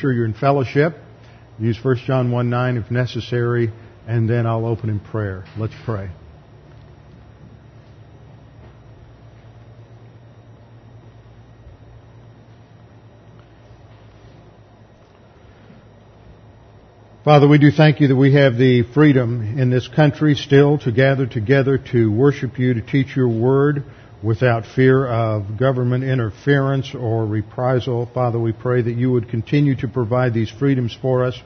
sure you're in fellowship. Use 1 John 1 9 if necessary, and then I'll open in prayer. Let's pray. Father, we do thank you that we have the freedom in this country still to gather together to worship you, to teach your word without fear of government interference or reprisal. Father, we pray that you would continue to provide these freedoms for us.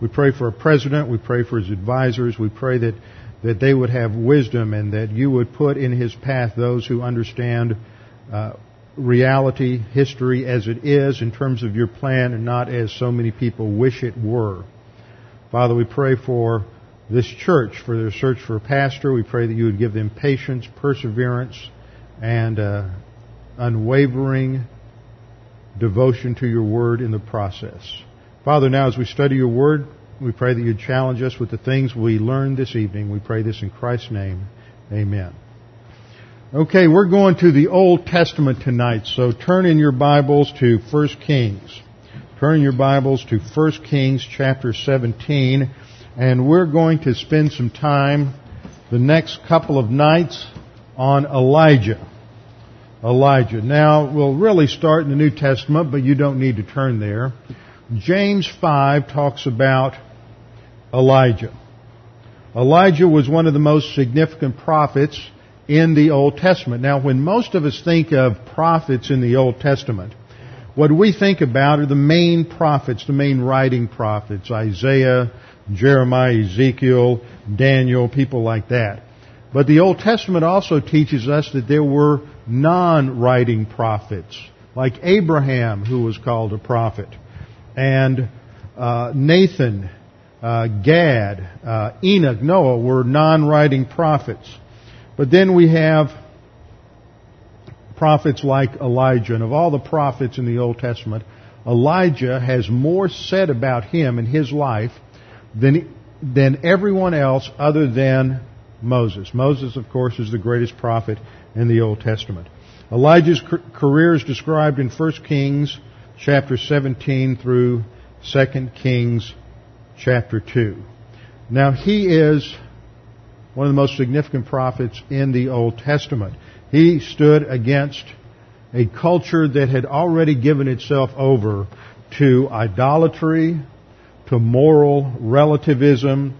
We pray for a president. We pray for his advisors. We pray that, that they would have wisdom and that you would put in his path those who understand uh, reality, history as it is in terms of your plan and not as so many people wish it were. Father, we pray for this church, for their search for a pastor. We pray that you would give them patience, perseverance, and uh, unwavering devotion to your word in the process. Father, now as we study your word, we pray that you'd challenge us with the things we learned this evening. We pray this in Christ's name. Amen. Okay, we're going to the Old Testament tonight, so turn in your Bibles to 1 Kings. Turn your Bibles to 1 Kings chapter 17, and we're going to spend some time the next couple of nights on Elijah. Elijah. Now, we'll really start in the New Testament, but you don't need to turn there. James 5 talks about Elijah. Elijah was one of the most significant prophets in the Old Testament. Now, when most of us think of prophets in the Old Testament, what we think about are the main prophets, the main writing prophets, Isaiah, Jeremiah, Ezekiel, Daniel, people like that. But the Old Testament also teaches us that there were non-writing prophets, like Abraham, who was called a prophet, and uh, Nathan, uh, Gad, uh, Enoch, Noah were non-writing prophets. But then we have prophets like Elijah. And of all the prophets in the Old Testament, Elijah has more said about him and his life than, than everyone else other than Moses. Moses, of course, is the greatest prophet in the Old Testament. Elijah's career is described in 1 Kings chapter 17 through 2 Kings chapter 2. Now, he is one of the most significant prophets in the Old Testament. He stood against a culture that had already given itself over to idolatry, to moral relativism.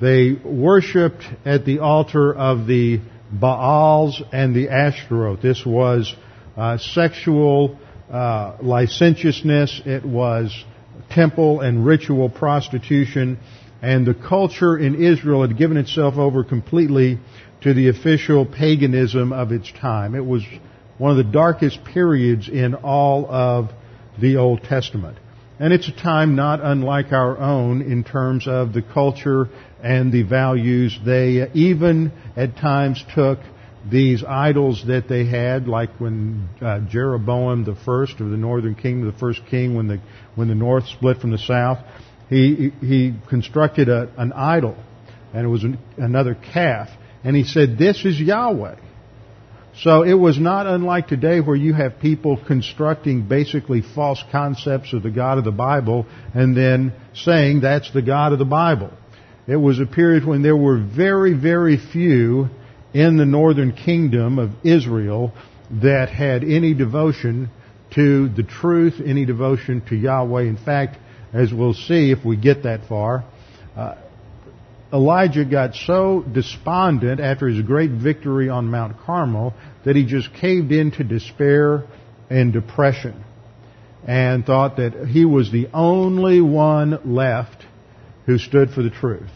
They worshipped at the altar of the Baals and the Ashtaroth. This was uh, sexual uh, licentiousness. It was temple and ritual prostitution. And the culture in Israel had given itself over completely to the official paganism of its time. It was one of the darkest periods in all of the Old Testament. And it's a time not unlike our own in terms of the culture and the values. They even at times took these idols that they had, like when uh, Jeroboam the first of the northern kingdom, the first king, when the when the north split from the south, he he constructed a, an idol, and it was an, another calf, and he said, This is Yahweh. So it was not unlike today where you have people constructing basically false concepts of the God of the Bible and then saying that's the God of the Bible. It was a period when there were very, very few in the northern kingdom of Israel that had any devotion to the truth, any devotion to Yahweh. In fact, as we'll see if we get that far, uh, Elijah got so despondent after his great victory on Mount Carmel that he just caved into despair and depression and thought that he was the only one left who stood for the truth.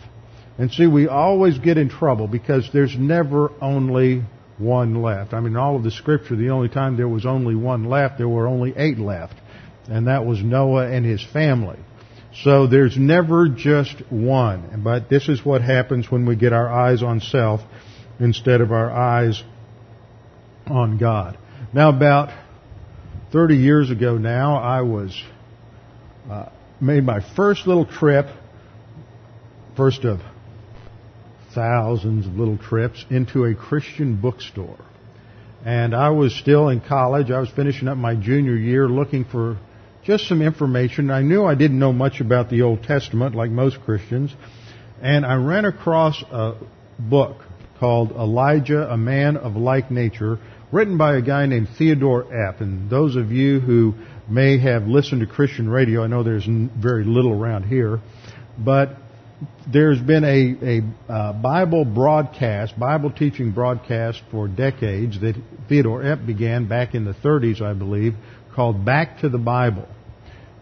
And see, we always get in trouble because there's never only one left. I mean, all of the scripture, the only time there was only one left, there were only eight left. And that was Noah and his family. So there's never just one. But this is what happens when we get our eyes on self instead of our eyes on God. Now about 30 years ago now, I was, uh, made my first little trip, first of thousands of little trips into a Christian bookstore. And I was still in college. I was finishing up my junior year looking for just some information. I knew I didn't know much about the Old Testament, like most Christians, and I ran across a book called Elijah, a Man of Like Nature, written by a guy named Theodore Epp. And those of you who may have listened to Christian radio, I know there's very little around here, but there's been a, a uh, Bible broadcast, Bible teaching broadcast for decades that Theodore Epp began back in the 30s, I believe, called Back to the Bible.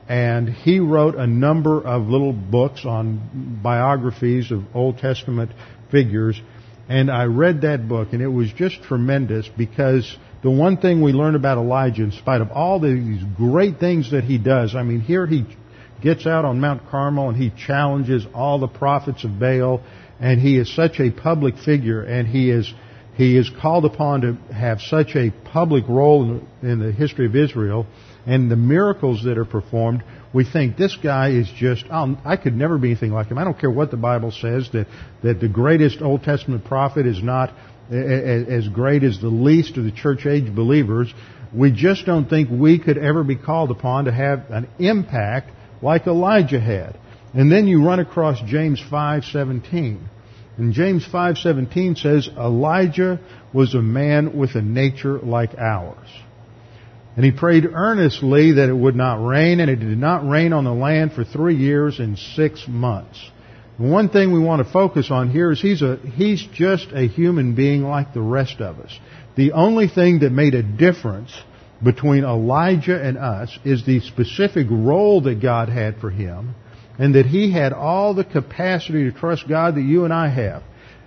And he wrote a number of little books on biographies of Old Testament figures. And I read that book and it was just tremendous because the one thing we learn about Elijah, in spite of all these great things that he does, I mean, here he gets out on Mount Carmel and he challenges all the prophets of Baal and he is such a public figure and he is he is called upon to have such a public role in the, history of Israel and the miracles that are performed, we think this guy is just, oh, I could never be anything like him. I don't care what the Bible says, that, that the greatest Old Testament prophet is not as great as the least of the church age believers. We just don't think we could ever be called upon to have an impact like Elijah had. And then you run across James 5:17. And James 5:17 says Elijah was a man with a nature like ours. And he prayed earnestly that it would not rain, and it did not rain on the land for three years and six months. One thing we want to focus on here is he's a, he's just a human being like the rest of us. The only thing that made a difference between Elijah and us is the specific role that God had for him, and that he had all the capacity to trust God that you and I have.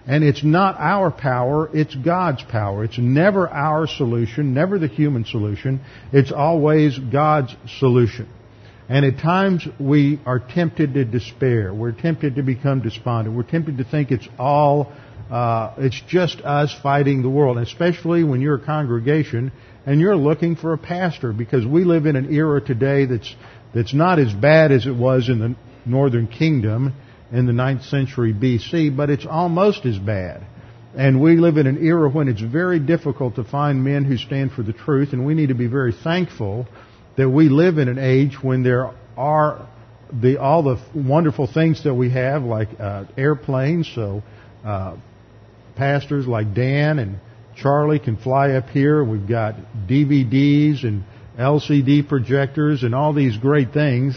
And it's not our power, it's God's power. It's never our solution, never the human solution. It's always God's solution. And at times we are tempted to despair. We're tempted to become despondent. We're tempted to think it's all, uh, it's just us fighting the world. especially when you're a congregation and you're looking for a pastor because we live in an era today that's, that's not as bad as it was in the northern kingdom in the 9th century BC, but it's almost as bad. And we live in an era when it's very difficult to find men who stand for the truth, and we need to be very thankful that we live in an age when there are the, all the wonderful things that we have, like uh, airplanes, so uh, pastors like Dan and Charlie can fly up here. We've got DVDs and LCD projectors and all these great things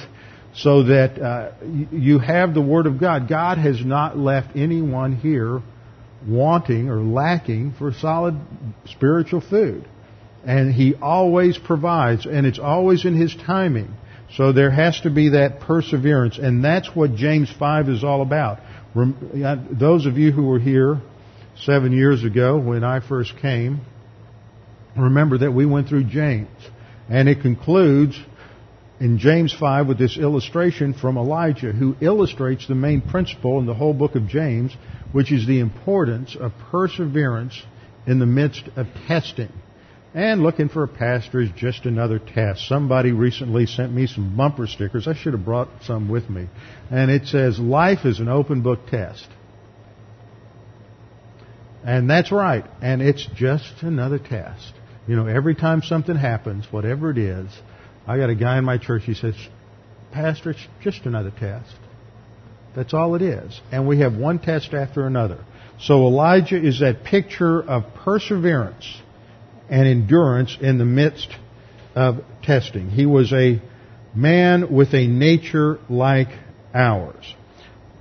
so that uh, you have the Word of God. God has not left anyone here wanting or lacking for solid spiritual food. And He always provides, and it's always in His timing. So there has to be that perseverance, and that's what James 5 is all about. Those of you who were here seven years ago when I first came, remember that we went through James. And it concludes in James 5 with this illustration from Elijah, who illustrates the main principle in the whole book of James, which is the importance of perseverance in the midst of testing. And looking for a pastor is just another test. Somebody recently sent me some bumper stickers. I should have brought some with me. And it says, Life is an open book test. And that's right. And it's just another test. You know, every time something happens, whatever it is, I got a guy in my church, he says, Pastor, it's just another test. That's all it is. And we have one test after another. So Elijah is that picture of perseverance and endurance in the midst of testing. He was a man with a nature like ours.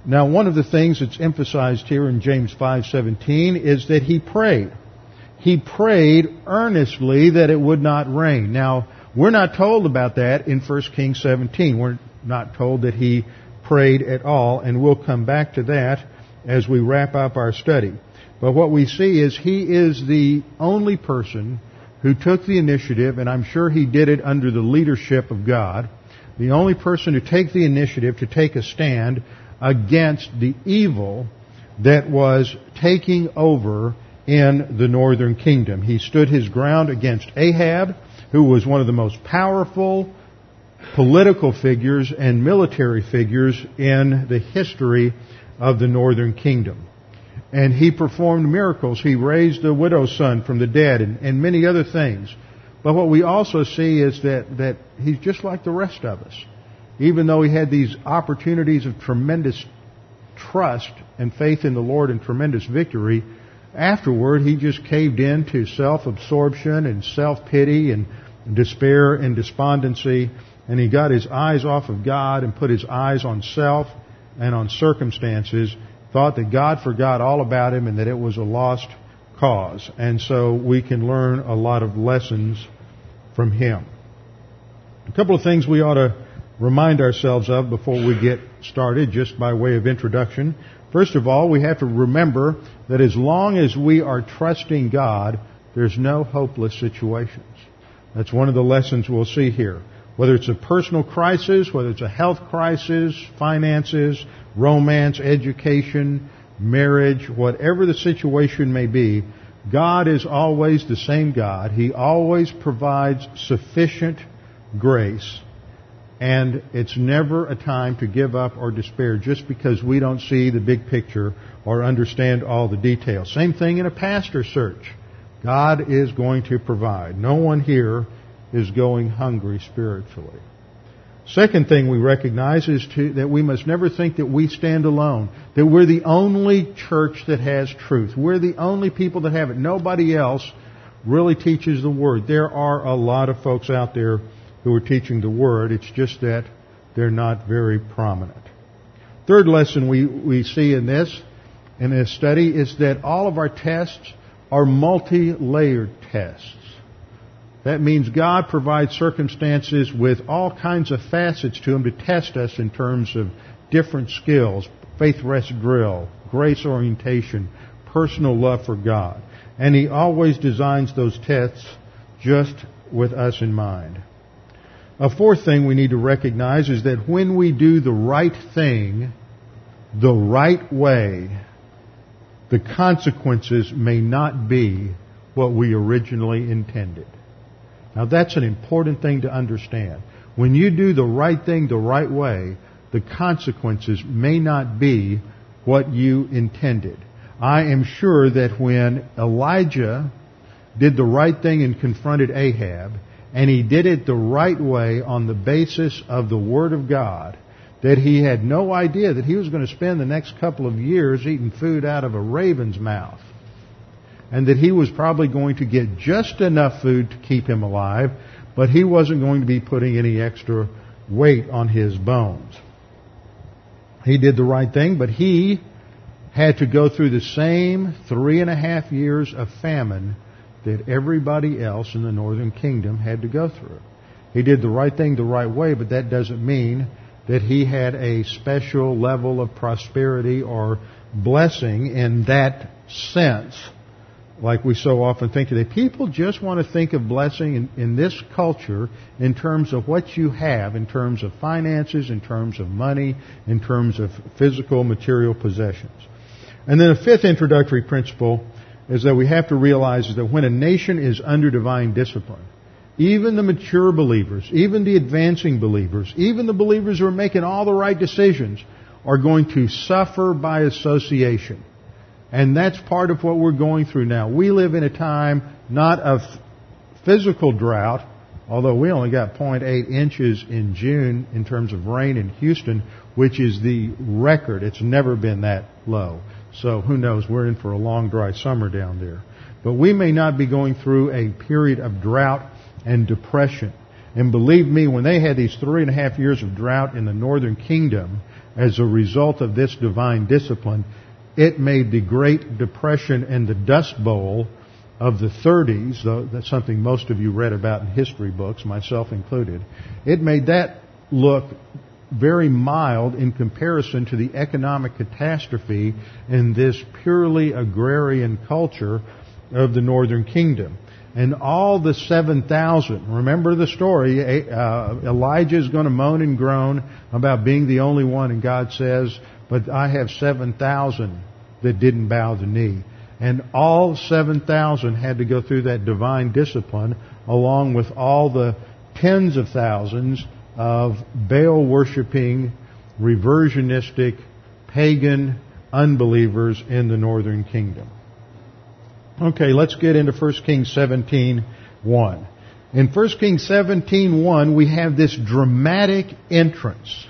Now, one of the things that's emphasized here in James 5:17 is that he prayed. He prayed earnestly that it would not rain. Now, we're not told about that in 1 Kings 17. We're not told that he prayed at all, and we'll come back to that as we wrap up our study. But what we see is he is the only person who took the initiative, and I'm sure he did it under the leadership of God, the only person to take the initiative to take a stand against the evil that was taking over in the northern kingdom. He stood his ground against Ahab, who was one of the most powerful political figures and military figures in the history of the northern kingdom. And he performed miracles. He raised the widow's son from the dead and, and many other things. But what we also see is that, that he's just like the rest of us. Even though he had these opportunities of tremendous trust and faith in the Lord and tremendous victory, afterward he just caved in to self-absorption and self-pity and despair and despondency and he got his eyes off of God and put his eyes on self and on circumstances, thought that God forgot all about him and that it was a lost cause. And so we can learn a lot of lessons from him. A couple of things we ought to remind ourselves of before we get started, just by way of introduction. First of all, we have to remember that as long as we are trusting God, there's no hopeless situations. That's one of the lessons we'll see here. Whether it's a personal crisis, whether it's a health crisis, finances, romance, education, marriage, whatever the situation may be, God is always the same God. He always provides sufficient grace. And it's never a time to give up or despair just because we don't see the big picture or understand all the details. Same thing in a pastor search. God is going to provide. No one here is going hungry spiritually. Second thing we recognize is to, that we must never think that we stand alone, that we're the only church that has truth. We're the only people that have it. Nobody else really teaches the Word. There are a lot of folks out there who are teaching the Word. It's just that they're not very prominent. Third lesson we, we see in this, in this study, is that all of our tests are multi-layered tests. That means God provides circumstances with all kinds of facets to them to test us in terms of different skills, faith rest drill, grace orientation, personal love for God. And He always designs those tests just with us in mind. A fourth thing we need to recognize is that when we do the right thing the right way, the consequences may not be what we originally intended. Now that's an important thing to understand. When you do the right thing the right way, the consequences may not be what you intended. I am sure that when Elijah did the right thing and confronted Ahab, and he did it the right way on the basis of the Word of God, that he had no idea that he was going to spend the next couple of years eating food out of a raven's mouth and that he was probably going to get just enough food to keep him alive, but he wasn't going to be putting any extra weight on his bones. He did the right thing, but he had to go through the same three and a half years of famine that everybody else in the northern kingdom had to go through. He did the right thing the right way, but that doesn't mean that he had a special level of prosperity or blessing in that sense like we so often think today. People just want to think of blessing in, in, this culture in terms of what you have, in terms of finances, in terms of money, in terms of physical, material possessions. And then a fifth introductory principle is that we have to realize is that when a nation is under divine discipline, even the mature believers, even the advancing believers, even the believers who are making all the right decisions are going to suffer by association. And that's part of what we're going through now. We live in a time not of physical drought, although we only got 0.8 inches in June in terms of rain in Houston, which is the record. It's never been that low. So who knows? We're in for a long dry summer down there. But we may not be going through a period of drought and depression. And believe me, when they had these three and a half years of drought in the northern kingdom as a result of this divine discipline, it made the Great Depression and the Dust Bowl of the 30s, though that's something most of you read about in history books, myself included, it made that look very mild in comparison to the economic catastrophe in this purely agrarian culture of the northern kingdom. And all the 7,000, remember the story, uh, Elijah is going to moan and groan about being the only one, and God says, but I have 7,000 that didn't bow the knee. And all 7,000 had to go through that divine discipline along with all the tens of thousands of Baal worshiping, reversionistic, pagan unbelievers in the northern kingdom. Okay, let's get into 1 Kings 17, 1. In 1 Kings 17:1 we have this dramatic entrance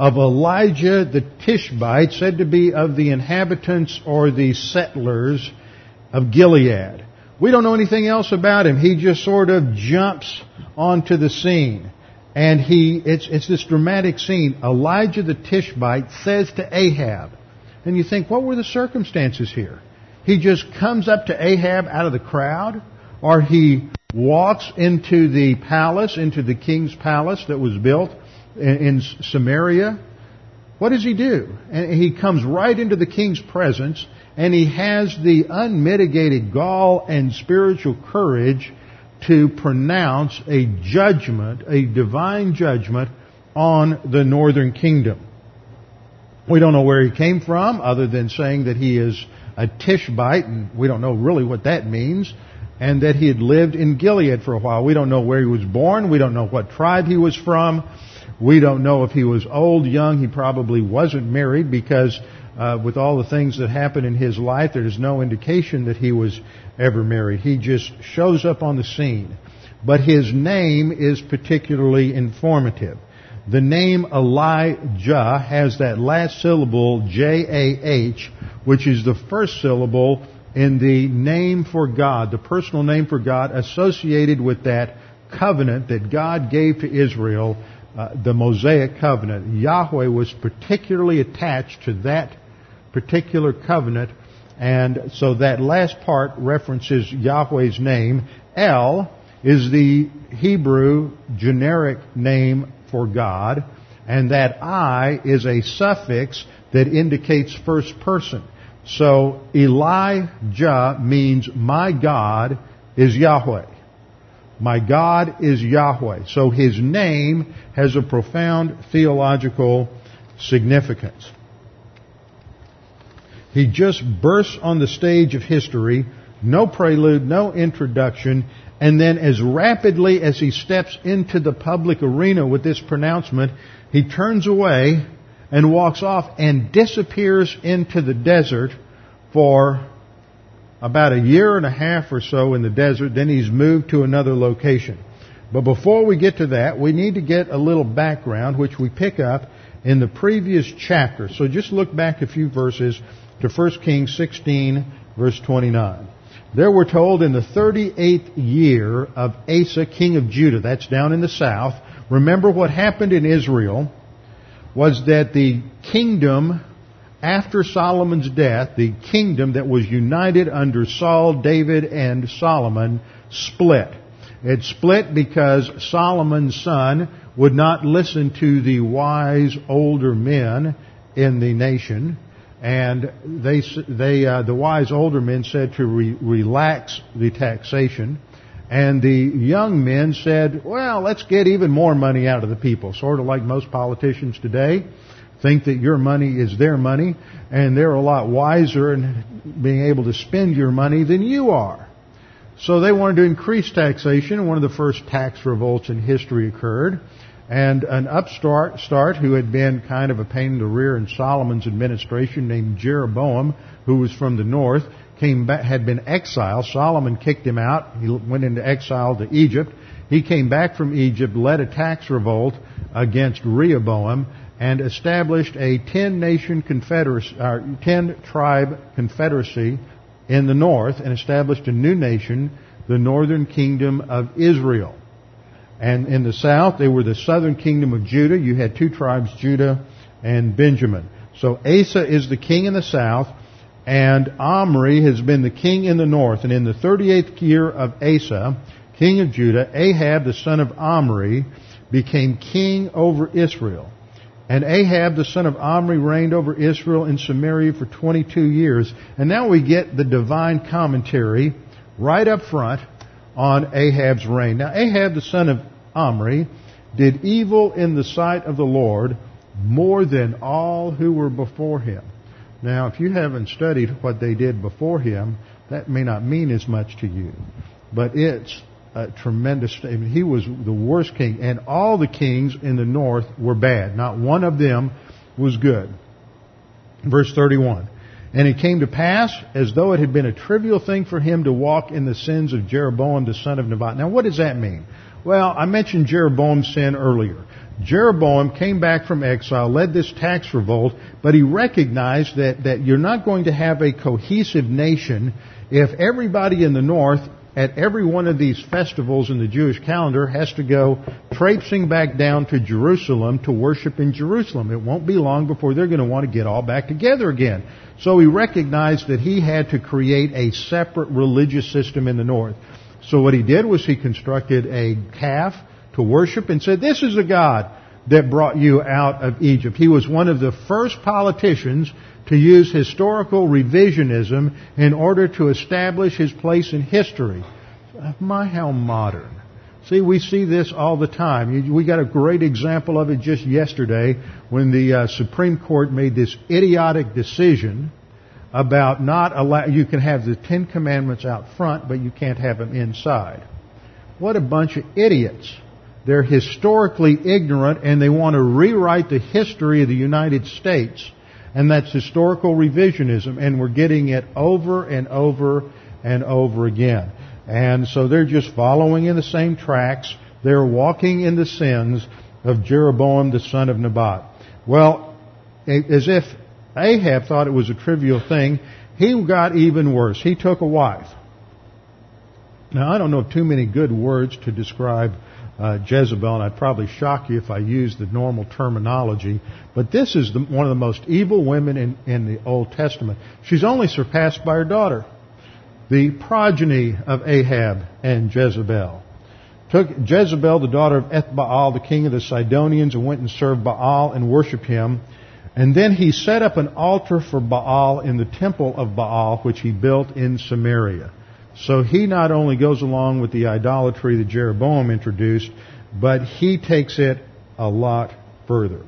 of Elijah the Tishbite, said to be of the inhabitants or the settlers of Gilead. We don't know anything else about him. He just sort of jumps onto the scene. And he, it's, it's this dramatic scene. Elijah the Tishbite says to Ahab, and you think, what were the circumstances here? He just comes up to Ahab out of the crowd, or he walks into the palace, into the king's palace that was built in Samaria. What does he do? And he comes right into the king's presence, and he has the unmitigated gall and spiritual courage to pronounce a judgment, a divine judgment on the northern kingdom. We don't know where he came from other than saying that he is a Tishbite, and we don't know really what that means, and that he had lived in Gilead for a while. We don't know where he was born. We don't know what tribe he was from. We don't know if he was old, young. He probably wasn't married because uh, with all the things that happened in his life, there's no indication that he was ever married. He just shows up on the scene. But his name is particularly informative. The name Elijah has that last syllable, J-A-H, which is the first syllable in the name for God, the personal name for God associated with that covenant that God gave to Israel, uh, the Mosaic covenant. Yahweh was particularly attached to that particular covenant and so that last part references Yahweh's name. El is the Hebrew generic name for God, and that I is a suffix that indicates first person. So Elijah means my God is Yahweh. My God is Yahweh. So his name has a profound theological significance. He just bursts on the stage of history, no prelude, no introduction, and then as rapidly as he steps into the public arena with this pronouncement, he turns away and walks off and disappears into the desert for about a year and a half or so in the desert. Then he's moved to another location. But before we get to that, we need to get a little background, which we pick up in the previous chapter. So just look back a few verses to 1 Kings 16, verse 29. There we're told in the 38th year of Asa, king of Judah, that's down in the south. Remember what happened in Israel was that the kingdom after Solomon's death, the kingdom that was united under Saul, David, and Solomon split. It split because Solomon's son would not listen to the wise older men in the nation and they, they, uh, the wise older men said to re- relax the taxation, and the young men said, well, let's get even more money out of the people, sort of like most politicians today think that your money is their money, and they're a lot wiser in being able to spend your money than you are. So they wanted to increase taxation. One of the first tax revolts in history occurred. And an upstart start who had been kind of a pain in the rear in Solomon's administration named Jeroboam, who was from the north, came back, had been exiled. Solomon kicked him out. He went into exile to Egypt. He came back from Egypt, led a tax revolt against Rehoboam, and established a ten-nation confederacy, or ten-tribe confederacy in the north, and established a new nation, the northern kingdom of Israel. And in the south, they were the southern kingdom of Judah. You had two tribes, Judah and Benjamin. So Asa is the king in the south, and Omri has been the king in the north. And in the 38th year of Asa, king of Judah, Ahab, the son of Omri, became king over Israel. And Ahab, the son of Omri, reigned over Israel in Samaria for 22 years. And now we get the divine commentary right up front on Ahab's reign. Now, Ahab, the son of Omri, did evil in the sight of the Lord more than all who were before him. Now, if you haven't studied what they did before him, that may not mean as much to you. But it's a tremendous statement. He was the worst king, and all the kings in the north were bad. Not one of them was good. Verse 31. And it came to pass as though it had been a trivial thing for him to walk in the sins of Jeroboam the son of Nebat. Now what does that mean? Well, I mentioned Jeroboam's sin earlier. Jeroboam came back from exile, led this tax revolt, but he recognized that, that you're not going to have a cohesive nation if everybody in the north at every one of these festivals in the Jewish calendar has to go traipsing back down to Jerusalem to worship in Jerusalem. It won't be long before they're going to want to get all back together again. So he recognized that he had to create a separate religious system in the north. So what he did was he constructed a calf to worship and said, this is the God that brought you out of Egypt. He was one of the first politicians to use historical revisionism in order to establish his place in history. My, how modern. See, we see this all the time. We got a great example of it just yesterday when the uh, Supreme Court made this idiotic decision about not allow, you can have the Ten Commandments out front, but you can't have them inside. What a bunch of idiots. They're historically ignorant and they want to rewrite the history of the United States. And that's historical revisionism and we're getting it over and over and over again. And so they're just following in the same tracks. They're walking in the sins of Jeroboam the son of Nebat. Well, as if Ahab thought it was a trivial thing, he got even worse. He took a wife. Now, I don't know too many good words to describe uh, Jezebel, and I'd probably shock you if I used the normal terminology, but this is the, one of the most evil women in, in the Old Testament. She's only surpassed by her daughter, the progeny of Ahab and Jezebel. Took Jezebel, the daughter of Ethbaal, the king of the Sidonians, and went and served Baal and worshipped him. And then he set up an altar for Baal in the temple of Baal, which he built in Samaria. So he not only goes along with the idolatry that Jeroboam introduced, but he takes it a lot further.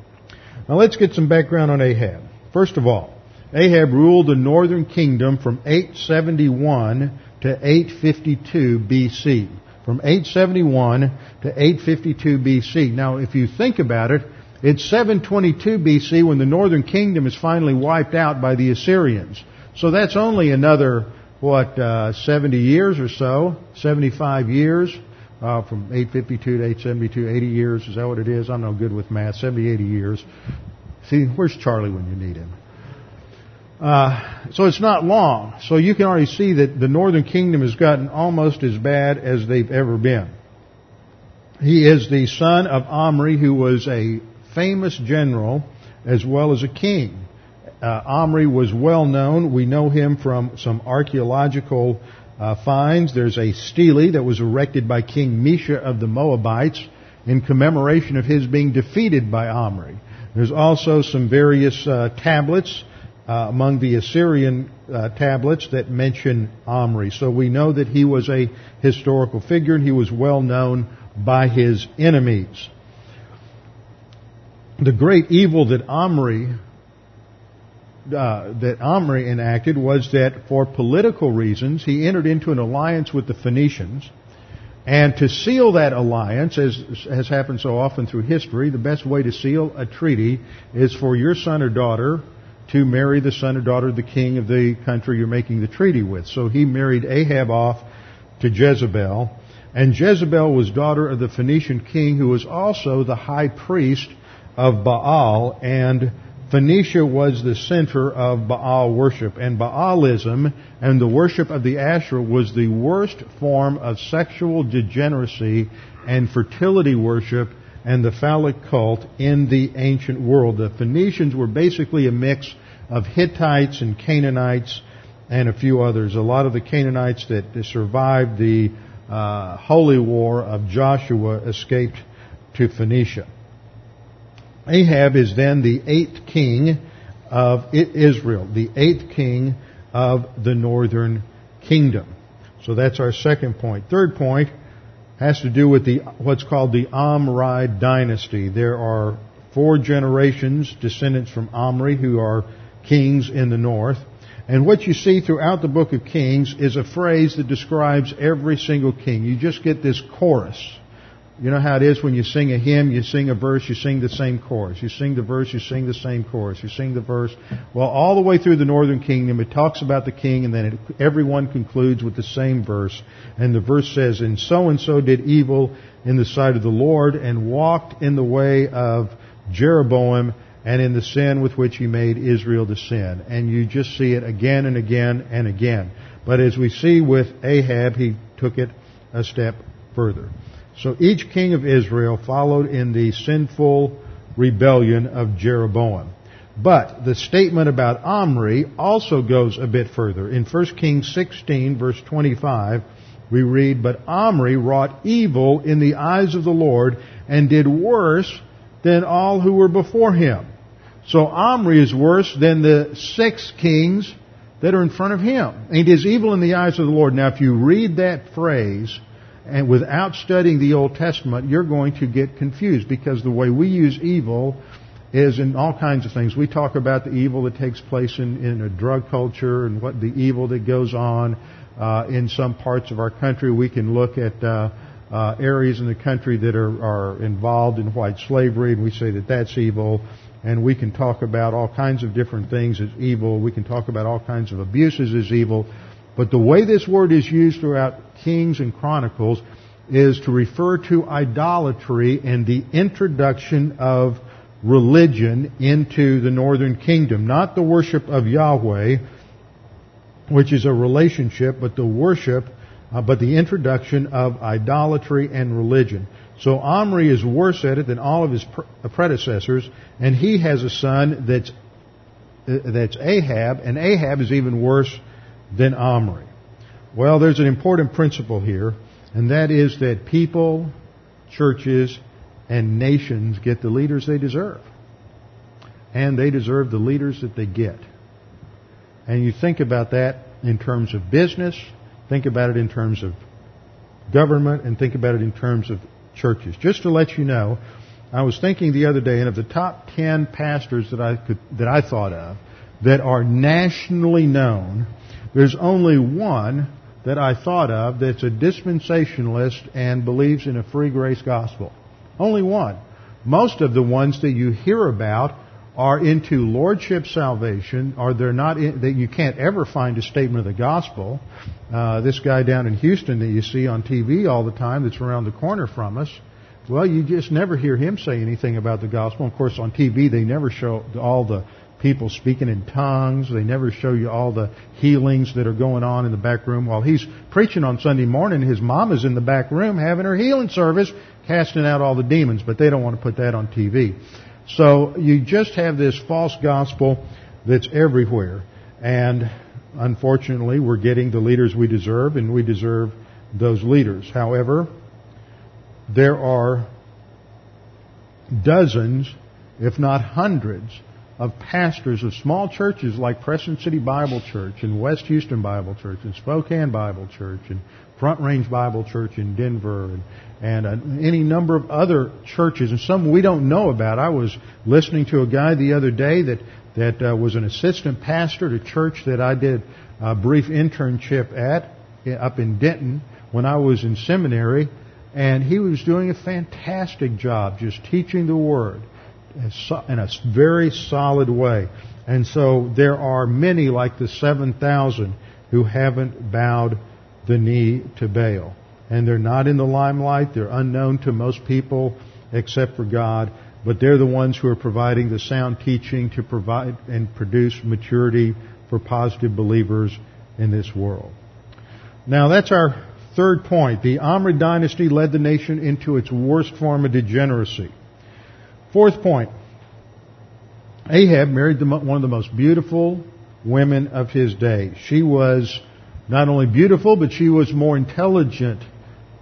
Now let's get some background on Ahab. First of all, Ahab ruled the northern kingdom from 871 to 852 BC. From 871 to 852 BC. Now, if you think about it, it's 722 BC when the northern kingdom is finally wiped out by the Assyrians. So that's only another what, uh, 70 years or so, 75 years, uh, from 852 to 872, 80 years, is that what it is? I'm no good with math, 70, 80 years. See, where's Charlie when you need him? Uh, so it's not long. So you can already see that the northern kingdom has gotten almost as bad as they've ever been. He is the son of Omri, who was a famous general as well as a king. Uh, Omri was well known. We know him from some archaeological uh, finds. There's a stele that was erected by King Mesha of the Moabites in commemoration of his being defeated by Omri. There's also some various uh, tablets uh, among the Assyrian uh, tablets that mention Omri. So we know that he was a historical figure and he was well known by his enemies. The great evil that Omri uh, that Omri enacted was that for political reasons he entered into an alliance with the Phoenicians, and to seal that alliance, as has happened so often through history, the best way to seal a treaty is for your son or daughter to marry the son or daughter of the king of the country you're making the treaty with. So he married Ahab off to Jezebel, and Jezebel was daughter of the Phoenician king who was also the high priest of Baal and Phoenicia was the center of Baal worship, and Baalism and the worship of the Asherah was the worst form of sexual degeneracy and fertility worship and the phallic cult in the ancient world. The Phoenicians were basically a mix of Hittites and Canaanites and a few others. A lot of the Canaanites that survived the uh, holy war of Joshua escaped to Phoenicia. Ahab is then the eighth king of Israel, the eighth king of the northern kingdom. So that's our second point. Third point has to do with the what's called the Omri dynasty. There are four generations descendants from Omri who are kings in the north. And what you see throughout the book of Kings is a phrase that describes every single king. You just get this chorus You know how it is when you sing a hymn, you sing a verse, you sing the same chorus. You sing the verse, you sing the same chorus. You sing the verse. Well, all the way through the northern kingdom, it talks about the king, and then it, everyone concludes with the same verse. And the verse says, And so and so did evil in the sight of the Lord, and walked in the way of Jeroboam, and in the sin with which he made Israel to sin. And you just see it again and again and again. But as we see with Ahab, he took it a step further. So each king of Israel followed in the sinful rebellion of Jeroboam. But the statement about Omri also goes a bit further. In 1 Kings 16 verse 25, we read, But Omri wrought evil in the eyes of the Lord and did worse than all who were before him. So Omri is worse than the six kings that are in front of him. And he does evil in the eyes of the Lord. Now if you read that phrase, and without studying the Old Testament, you're going to get confused because the way we use evil is in all kinds of things. We talk about the evil that takes place in, in a drug culture and what the evil that goes on uh, in some parts of our country. We can look at uh, uh, areas in the country that are, are involved in white slavery, and we say that that's evil. And we can talk about all kinds of different things as evil. We can talk about all kinds of abuses as evil. But the way this word is used throughout Kings and Chronicles is to refer to idolatry and the introduction of religion into the northern kingdom. Not the worship of Yahweh, which is a relationship, but the worship, uh, but the introduction of idolatry and religion. So Omri is worse at it than all of his predecessors, and he has a son that's uh, that's Ahab, and Ahab is even worse than Omri? Well, there's an important principle here, and that is that people, churches, and nations get the leaders they deserve. And they deserve the leaders that they get. And you think about that in terms of business, think about it in terms of government, and think about it in terms of churches. Just to let you know, I was thinking the other day, and of the top ten pastors that I could, that I thought of, that are nationally known, there's only one that I thought of that's a dispensationalist and believes in a free grace gospel. Only one. Most of the ones that you hear about are into lordship salvation, or they're not that you can't ever find a statement of the gospel. Uh, this guy down in Houston that you see on TV all the time, that's around the corner from us. Well, you just never hear him say anything about the gospel. Of course, on TV they never show all the people speaking in tongues. They never show you all the healings that are going on in the back room. While he's preaching on Sunday morning, his mom is in the back room having her healing service, casting out all the demons, but they don't want to put that on TV. So you just have this false gospel that's everywhere. And unfortunately, we're getting the leaders we deserve, and we deserve those leaders. However, there are dozens, if not hundreds, of pastors of small churches like Crescent City Bible Church and West Houston Bible Church and Spokane Bible Church and Front Range Bible Church in Denver and, and uh, any number of other churches and some we don't know about. I was listening to a guy the other day that that uh, was an assistant pastor at a church that I did a brief internship at up in Denton when I was in seminary, and he was doing a fantastic job just teaching the Word in a very solid way. And so there are many, like the 7,000, who haven't bowed the knee to Baal. And they're not in the limelight. They're unknown to most people except for God. But they're the ones who are providing the sound teaching to provide and produce maturity for positive believers in this world. Now that's our third point. The Omri dynasty led the nation into its worst form of degeneracy. Fourth point. Ahab married the, one of the most beautiful women of his day. She was not only beautiful, but she was more intelligent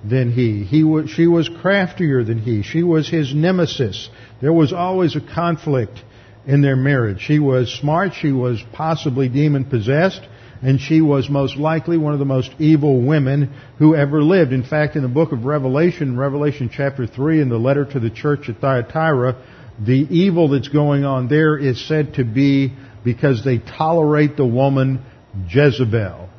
than he. he was, she was craftier than he. She was his nemesis. There was always a conflict in their marriage. She was smart. She was possibly demon possessed. And she was most likely one of the most evil women who ever lived. In fact, in the book of Revelation, Revelation chapter 3, in the letter to the church at Thyatira, the evil that's going on there is said to be because they tolerate the woman Jezebel.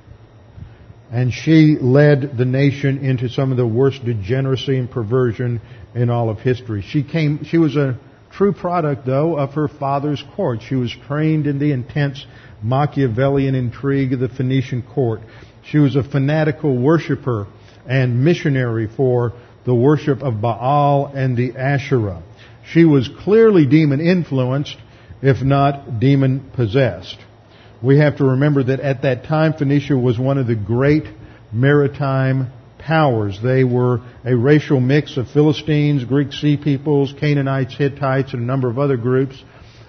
And she led the nation into some of the worst degeneracy and perversion in all of history. She came, she was a true product though of her father's court. She was trained in the intense Machiavellian intrigue of the Phoenician court. She was a fanatical worshiper and missionary for the worship of Baal and the Asherah. She was clearly demon influenced, if not demon possessed. We have to remember that at that time Phoenicia was one of the great maritime powers. They were a racial mix of Philistines, Greek sea peoples, Canaanites, Hittites, and a number of other groups.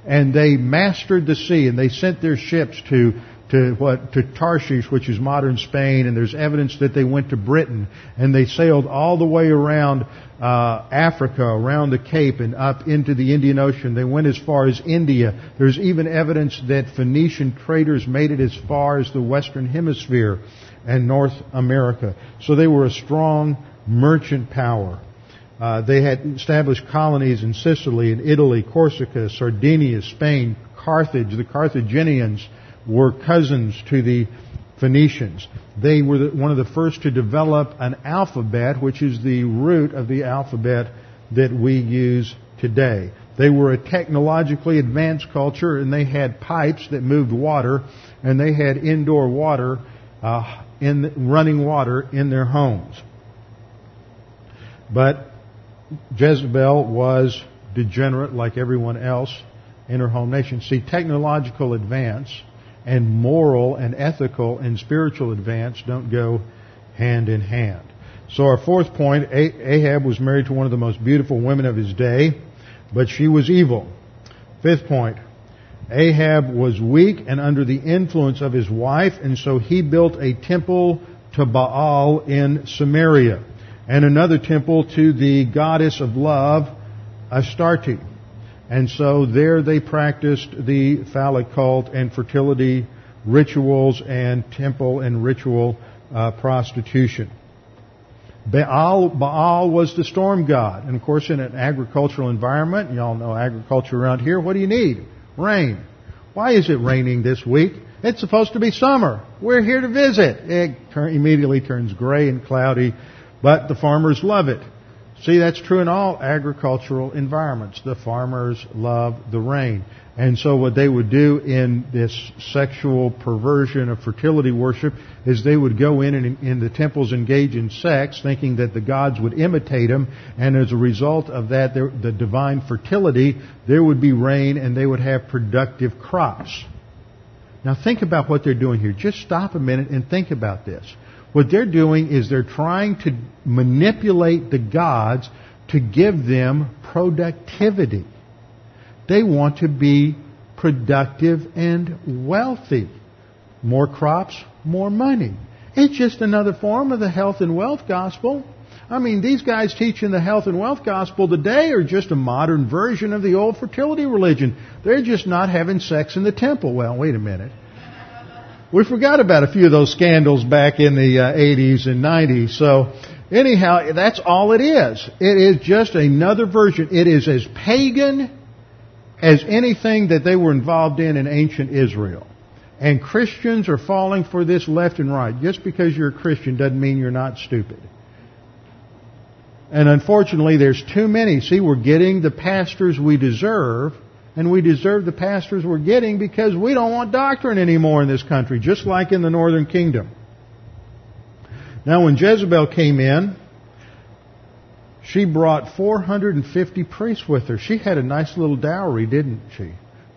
And they mastered the sea and they sent their ships to to what to Tarshish, which is modern Spain, and there's evidence that they went to Britain and they sailed all the way around uh, Africa, around the Cape, and up into the Indian Ocean. They went as far as India. There's even evidence that Phoenician traders made it as far as the Western Hemisphere and North America. So they were a strong merchant power. Uh, they had established colonies in Sicily, in Italy, Corsica, Sardinia, Spain, Carthage. The Carthaginians were cousins to the Phoenicians. They were the, one of the first to develop an alphabet, which is the root of the alphabet that we use today. They were a technologically advanced culture, and they had pipes that moved water, and they had indoor water, uh, in running water in their homes. But Jezebel was degenerate like everyone else in her home nation. See, technological advance and moral and ethical and spiritual advance don't go hand in hand. So our fourth point, Ahab was married to one of the most beautiful women of his day, but she was evil. Fifth point, Ahab was weak and under the influence of his wife, and so he built a temple to Baal in Samaria, and another temple to the goddess of love, Astarte. And so there they practiced the phallic cult and fertility rituals and temple and ritual uh, prostitution. Baal, Baal was the storm god. And of course in an agricultural environment, y'all know agriculture around here, what do you need? Rain. Why is it raining this week? It's supposed to be summer. We're here to visit. It immediately turns gray and cloudy, but the farmers love it. See, that's true in all agricultural environments. The farmers love the rain. And so what they would do in this sexual perversion of fertility worship is they would go in and in the temples engage in sex thinking that the gods would imitate them and as a result of that, the divine fertility, there would be rain and they would have productive crops. Now think about what they're doing here. Just stop a minute and think about this. What they're doing is they're trying to manipulate the gods to give them productivity. They want to be productive and wealthy. More crops, more money. It's just another form of the health and wealth gospel. I mean, these guys teaching the health and wealth gospel today are just a modern version of the old fertility religion. They're just not having sex in the temple. Well, wait a minute. We forgot about a few of those scandals back in the uh, 80s and 90s. So anyhow, that's all it is. It is just another version. It is as pagan as anything that they were involved in in ancient Israel. And Christians are falling for this left and right. Just because you're a Christian doesn't mean you're not stupid. And unfortunately, there's too many. See, we're getting the pastors we deserve and we deserve the pastors we're getting because we don't want doctrine anymore in this country, just like in the northern kingdom. Now, when Jezebel came in, she brought 450 priests with her. She had a nice little dowry, didn't she?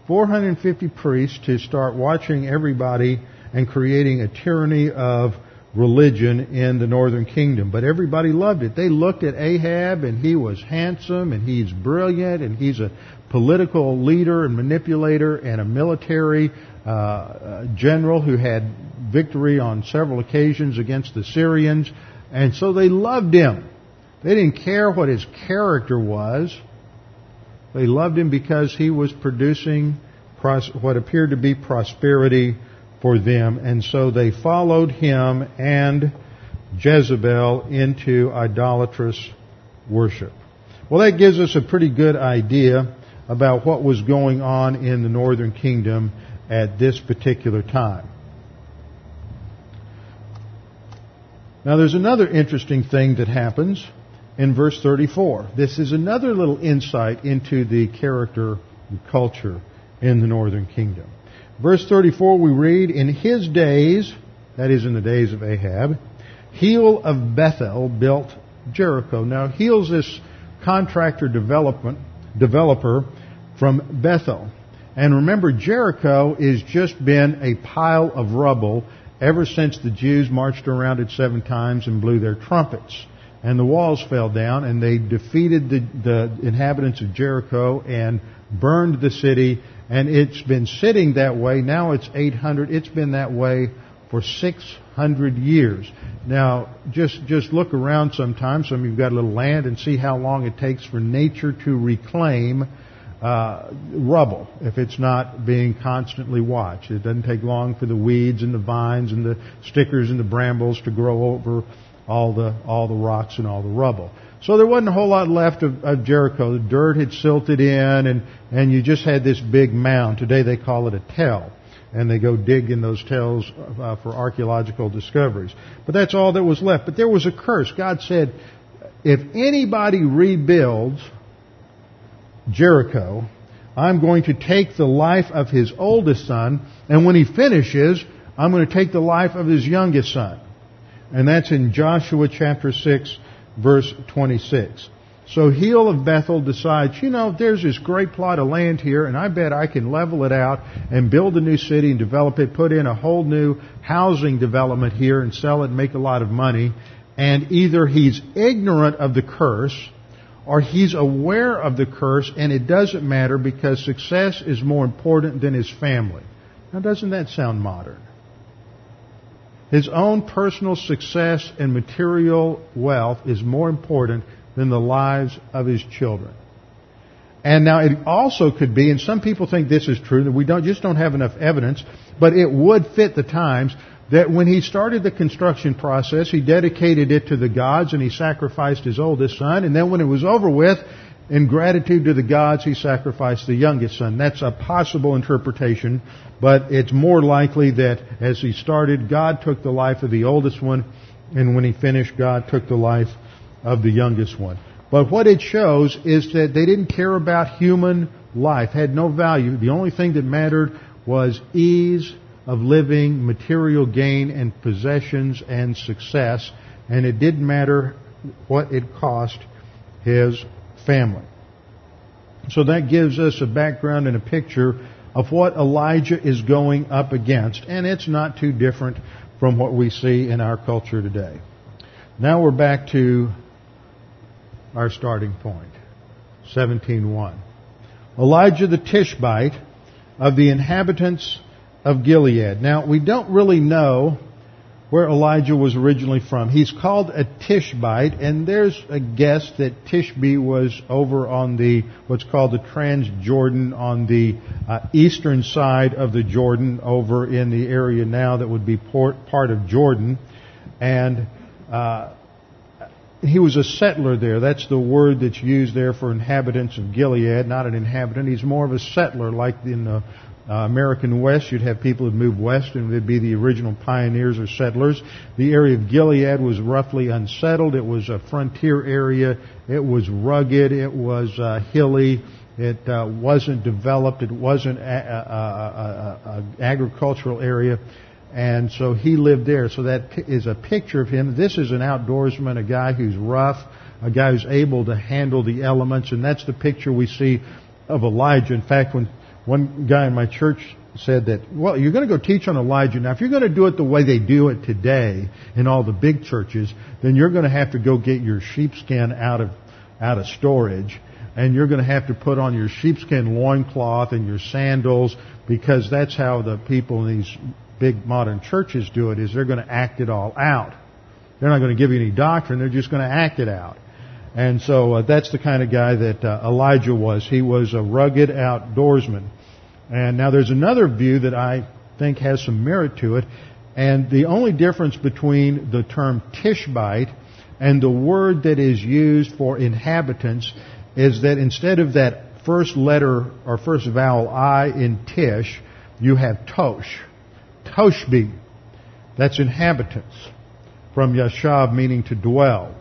450 priests to start watching everybody and creating a tyranny of religion in the northern kingdom. But everybody loved it. They looked at Ahab and he was handsome and he's brilliant and he's a political leader and manipulator and a military uh, uh, general who had victory on several occasions against the Syrians. And so they loved him. They didn't care what his character was. They loved him because he was producing what appeared to be prosperity for them. And so they followed him and Jezebel into idolatrous worship. Well, that gives us a pretty good idea about what was going on in the northern kingdom at this particular time. Now there's another interesting thing that happens in verse 34. This is another little insight into the character and culture in the northern kingdom. Verse 34 we read, In his days, that is in the days of Ahab, Hiel of Bethel built Jericho. Now Hiel's this contractor development, developer from Bethel. And remember, Jericho has just been a pile of rubble ever since the Jews marched around it seven times and blew their trumpets. And the walls fell down and they defeated the, the inhabitants of Jericho and burned the city. And it's been sitting that way. Now it's 800. It's been that way for 600 years. Now, just, just look around sometime. Some of you've got a little land and see how long it takes for nature to reclaim uh, rubble if it's not being constantly watched. It doesn't take long for the weeds and the vines and the stickers and the brambles to grow over all the all the rocks and all the rubble. So there wasn't a whole lot left of, of Jericho. The dirt had silted in, and and you just had this big mound. Today they call it a tell, and they go dig in those tells uh, for archaeological discoveries. But that's all that was left. But there was a curse. God said, if anybody rebuilds Jericho, I'm going to take the life of his oldest son, and when he finishes, I'm going to take the life of his youngest son. And that's in Joshua chapter 6, verse 26. So Hiel of Bethel decides, you know, there's this great plot of land here, and I bet I can level it out and build a new city and develop it, put in a whole new housing development here and sell it and make a lot of money. And either he's ignorant of the curse, or he's aware of the curse and it doesn't matter because success is more important than his family. Now doesn't that sound modern? His own personal success and material wealth is more important than the lives of his children. And now it also could be, and some people think this is true, that we don't, just don't have enough evidence, but it would fit the times that when he started the construction process, he dedicated it to the gods and he sacrificed his oldest son. And then when it was over with, in gratitude to the gods, he sacrificed the youngest son. That's a possible interpretation, but it's more likely that as he started, God took the life of the oldest one, and when he finished, God took the life of the youngest one. But what it shows is that they didn't care about human life, had no value. The only thing that mattered was ease of living, material gain and possessions and success, and it didn't matter what it cost his family. So that gives us a background and a picture of what Elijah is going up against, and it's not too different from what we see in our culture today. Now we're back to our starting point, 17.1. Elijah the Tishbite of the inhabitants of Gilead. Now, we don't really know where Elijah was originally from. He's called a Tishbite, and there's a guess that Tishbe was over on the, what's called the Transjordan, on the uh, eastern side of the Jordan, over in the area now that would be port, part of Jordan. And uh, he was a settler there. That's the word that's used there for inhabitants of Gilead, not an inhabitant. He's more of a settler, like in the uh, American West, you'd have people who'd moved west and they'd be the original pioneers or settlers. The area of Gilead was roughly unsettled. It was a frontier area. It was rugged. It was uh, hilly. It uh, wasn't developed. It wasn't an agricultural area. And so he lived there. So that is a picture of him. This is an outdoorsman, a guy who's rough, a guy who's able to handle the elements. And that's the picture we see of Elijah. In fact, when one guy in my church said that, well, you're going to go teach on Elijah. Now, if you're going to do it the way they do it today in all the big churches, then you're going to have to go get your sheepskin out of, out of storage. And you're going to have to put on your sheepskin loincloth and your sandals because that's how the people in these big modern churches do it is they're going to act it all out. They're not going to give you any doctrine. They're just going to act it out. And so uh, that's the kind of guy that uh, Elijah was. He was a rugged outdoorsman. And now there's another view that I think has some merit to it. And the only difference between the term Tishbite and the word that is used for inhabitants is that instead of that first letter or first vowel I in Tish, you have Tosh. Toshbi. That's inhabitants. from yashav, meaning to dwell.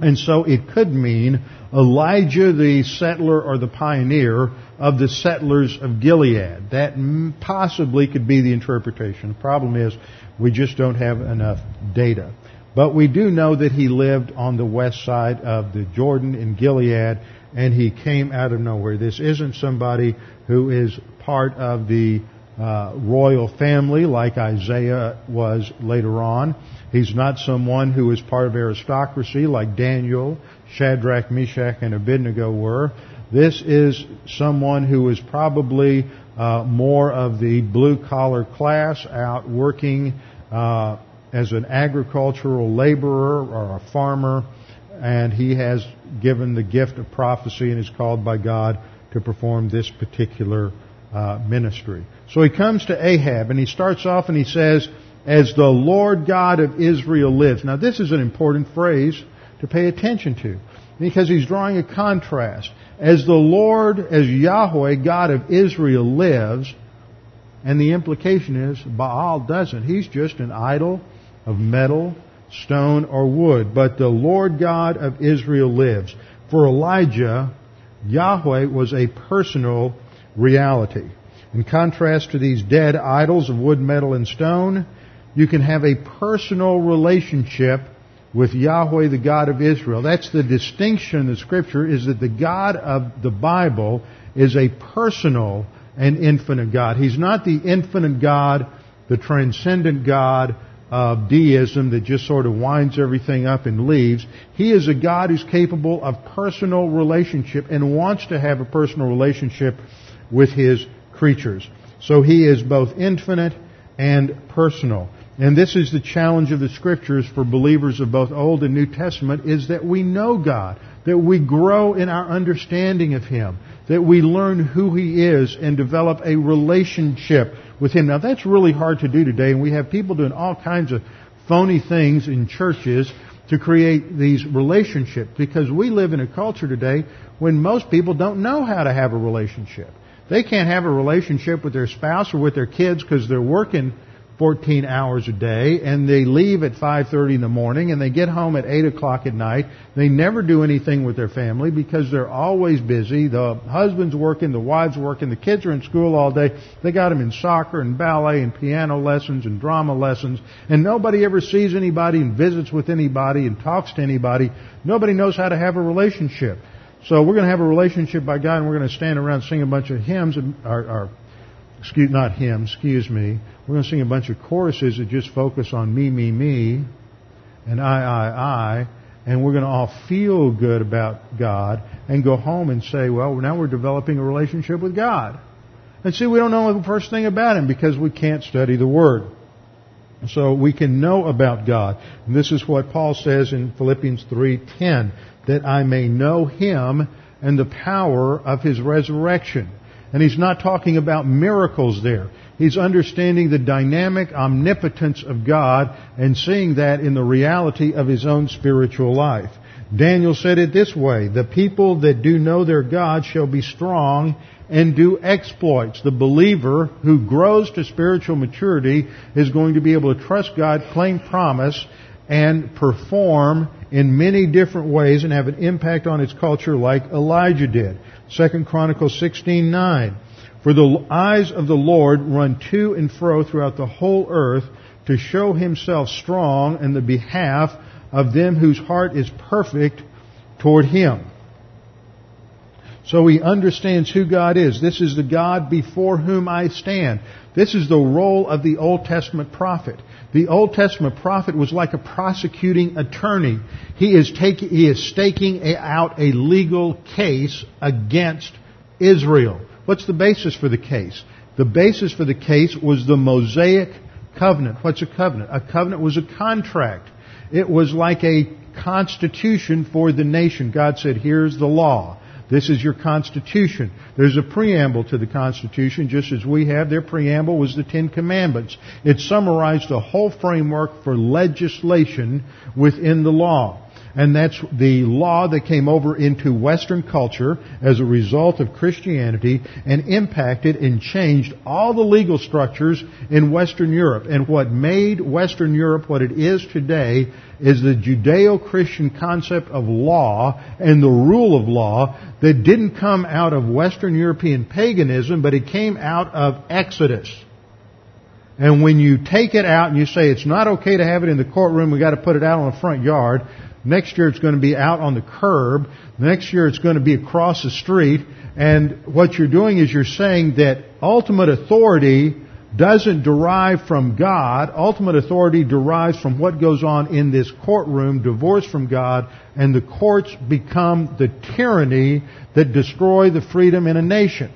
And so it could mean Elijah the settler or the pioneer of the settlers of Gilead. That possibly could be the interpretation. The problem is we just don't have enough data. But we do know that he lived on the west side of the Jordan in Gilead and he came out of nowhere. This isn't somebody who is part of the uh, royal family like Isaiah was later on. He's not someone who is part of aristocracy like Daniel, Shadrach, Meshach, and Abednego were. This is someone who is probably uh, more of the blue collar class out working uh, as an agricultural laborer or a farmer, and he has given the gift of prophecy and is called by God to perform this particular uh, ministry. So he comes to Ahab and he starts off and he says, as the Lord God of Israel lives. Now this is an important phrase to pay attention to because he's drawing a contrast. As the Lord, as Yahweh, God of Israel lives, and the implication is Baal doesn't. He's just an idol of metal, stone, or wood. But the Lord God of Israel lives. For Elijah, Yahweh was a personal reality. In contrast to these dead idols of wood, metal, and stone, you can have a personal relationship with Yahweh, the God of Israel. That's the distinction in the scripture is that the God of the Bible is a personal and infinite God. He's not the infinite God, the transcendent God of deism that just sort of winds everything up and leaves. He is a God who's capable of personal relationship and wants to have a personal relationship with His creatures. So He is both infinite and personal. And this is the challenge of the scriptures for believers of both Old and New Testament is that we know God, that we grow in our understanding of Him, that we learn who He is and develop a relationship with Him. Now that's really hard to do today and we have people doing all kinds of phony things in churches to create these relationships because we live in a culture today when most people don't know how to have a relationship. They can't have a relationship with their spouse or with their kids because they're working 14 hours a day and they leave at 5.30 in the morning and they get home at 8 o'clock at night. They never do anything with their family because they're always busy. The husband's working, the wife's working, the kids are in school all day. They got them in soccer and ballet and piano lessons and drama lessons and nobody ever sees anybody and visits with anybody and talks to anybody. Nobody knows how to have a relationship. So we're going to have a relationship by God and we're going to stand around sing a bunch of hymns and, or excuse, not him, excuse me. We're going to sing a bunch of choruses that just focus on me, me, me, and I, I, I, and we're going to all feel good about God and go home and say, well, now we're developing a relationship with God. And see, we don't know the first thing about Him because we can't study the Word. So we can know about God. And this is what Paul says in Philippians 3:10, that I may know Him and the power of His resurrection and he's not talking about miracles there. He's understanding the dynamic omnipotence of God and seeing that in the reality of his own spiritual life. Daniel said it this way, the people that do know their God shall be strong and do exploits. The believer who grows to spiritual maturity is going to be able to trust God, claim promise, and perform in many different ways and have an impact on its culture like Elijah did. 2 Chronicles 16:9. For the eyes of the Lord run to and fro throughout the whole earth to show himself strong in the behalf of them whose heart is perfect toward him. So he understands who God is. This is the God before whom I stand. This is the role of the Old Testament prophet. The Old Testament prophet was like a prosecuting attorney. He is taking, he is staking out a legal case against Israel. What's the basis for the case? The basis for the case was the Mosaic covenant. What's a covenant? A covenant was a contract. It was like a constitution for the nation. God said, here's the law. This is your Constitution. There's a preamble to the Constitution, just as we have. Their preamble was the Ten Commandments. It summarized the whole framework for legislation within the law. And that's the law that came over into Western culture as a result of Christianity and impacted and changed all the legal structures in Western Europe. And what made Western Europe what it is today is the Judeo-Christian concept of law and the rule of law that didn't come out of Western European paganism, but it came out of Exodus. And when you take it out and you say it's not okay to have it in the courtroom, we got to put it out on the front yard. Next year it's going to be out on the curb. Next year it's going to be across the street. And what you're doing is you're saying that ultimate authority doesn't derive from God. Ultimate authority derives from what goes on in this courtroom, divorced from God, and the courts become the tyranny that destroy the freedom in a nation.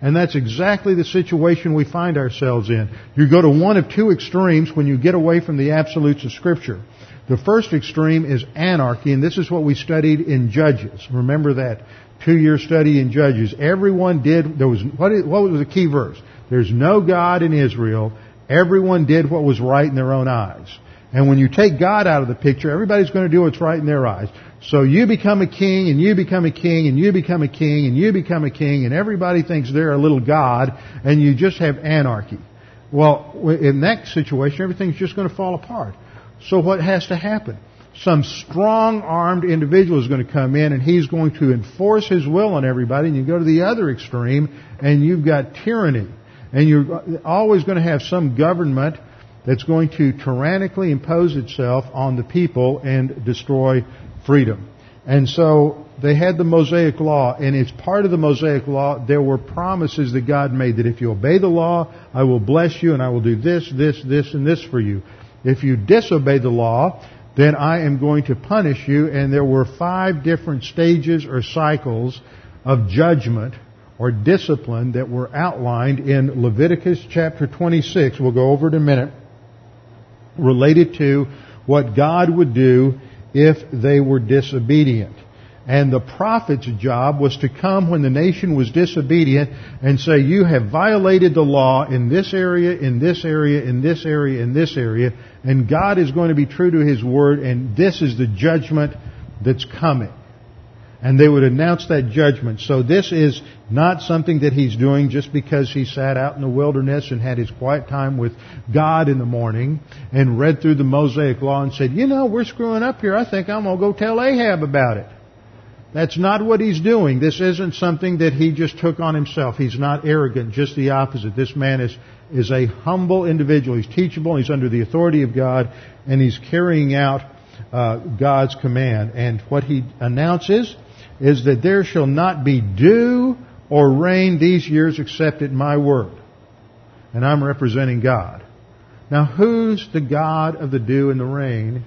And that's exactly the situation we find ourselves in. You go to one of two extremes when you get away from the absolutes of Scripture. The first extreme is anarchy, and this is what we studied in Judges. Remember that two-year study in Judges. Everyone did, there was, what, is, what was the key verse? There's no God in Israel. Everyone did what was right in their own eyes. And when you take God out of the picture, everybody's going to do what's right in their eyes. So you become a king, and you become a king, and you become a king, and you become a king, and everybody thinks they're a little God, and you just have anarchy. Well, in that situation, everything's just going to fall apart. So what has to happen? Some strong-armed individual is going to come in, and he's going to enforce his will on everybody, and you go to the other extreme, and you've got tyranny. And you're always going to have some government that's going to tyrannically impose itself on the people and destroy freedom. And so they had the Mosaic Law, and as part of the Mosaic Law, there were promises that God made that if you obey the law, I will bless you and I will do this, this, this, and this for you. If you disobey the law, then I am going to punish you, and there were five different stages or cycles of judgment or discipline that were outlined in Leviticus chapter 26. We'll go over it in a minute. Related to what God would do if they were disobedient. And the prophet's job was to come when the nation was disobedient and say, you have violated the law in this area, in this area, in this area, in this area, and God is going to be true to His word, and this is the judgment that's coming and they would announce that judgment. So this is not something that he's doing just because he sat out in the wilderness and had his quiet time with God in the morning and read through the Mosaic Law and said, you know, we're screwing up here. I think I'm going to go tell Ahab about it. That's not what he's doing. This isn't something that he just took on himself. He's not arrogant, just the opposite. This man is, is a humble individual. He's teachable, he's under the authority of God, and he's carrying out uh, God's command. And what he announces is that there shall not be dew or rain these years except at my word. And I'm representing God. Now who's the God of the dew and the rain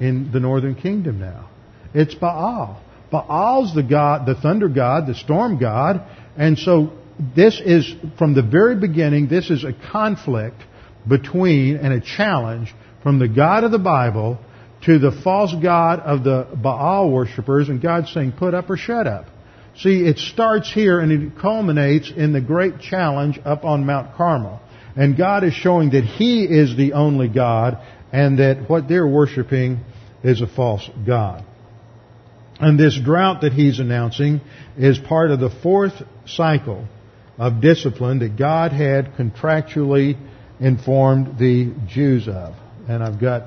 in the northern kingdom now? It's Baal. Baal's the God, the thunder God, the storm God, and so this is, from the very beginning, this is a conflict between and a challenge from the God of the Bible to the false god of the Baal worshippers, and God's saying, put up or shut up. See, it starts here and it culminates in the great challenge up on Mount Carmel. And God is showing that He is the only God and that what they're worshiping is a false God. And this drought that He's announcing is part of the fourth cycle of discipline that God had contractually informed the Jews of. And I've got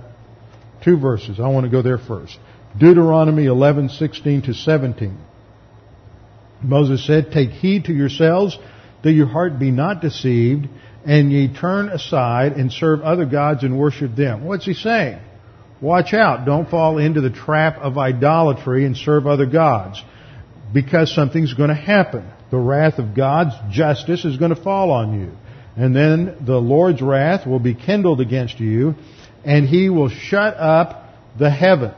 Two verses. I want to go there first. Deuteronomy 11:16 to 17. Moses said, "Take heed to yourselves that your heart be not deceived, and ye turn aside and serve other gods and worship them." What's he saying? Watch out. Don't fall into the trap of idolatry and serve other gods. Because something's going to happen. The wrath of God's justice is going to fall on you. And then the Lord's wrath will be kindled against you, and he will shut up the heavens,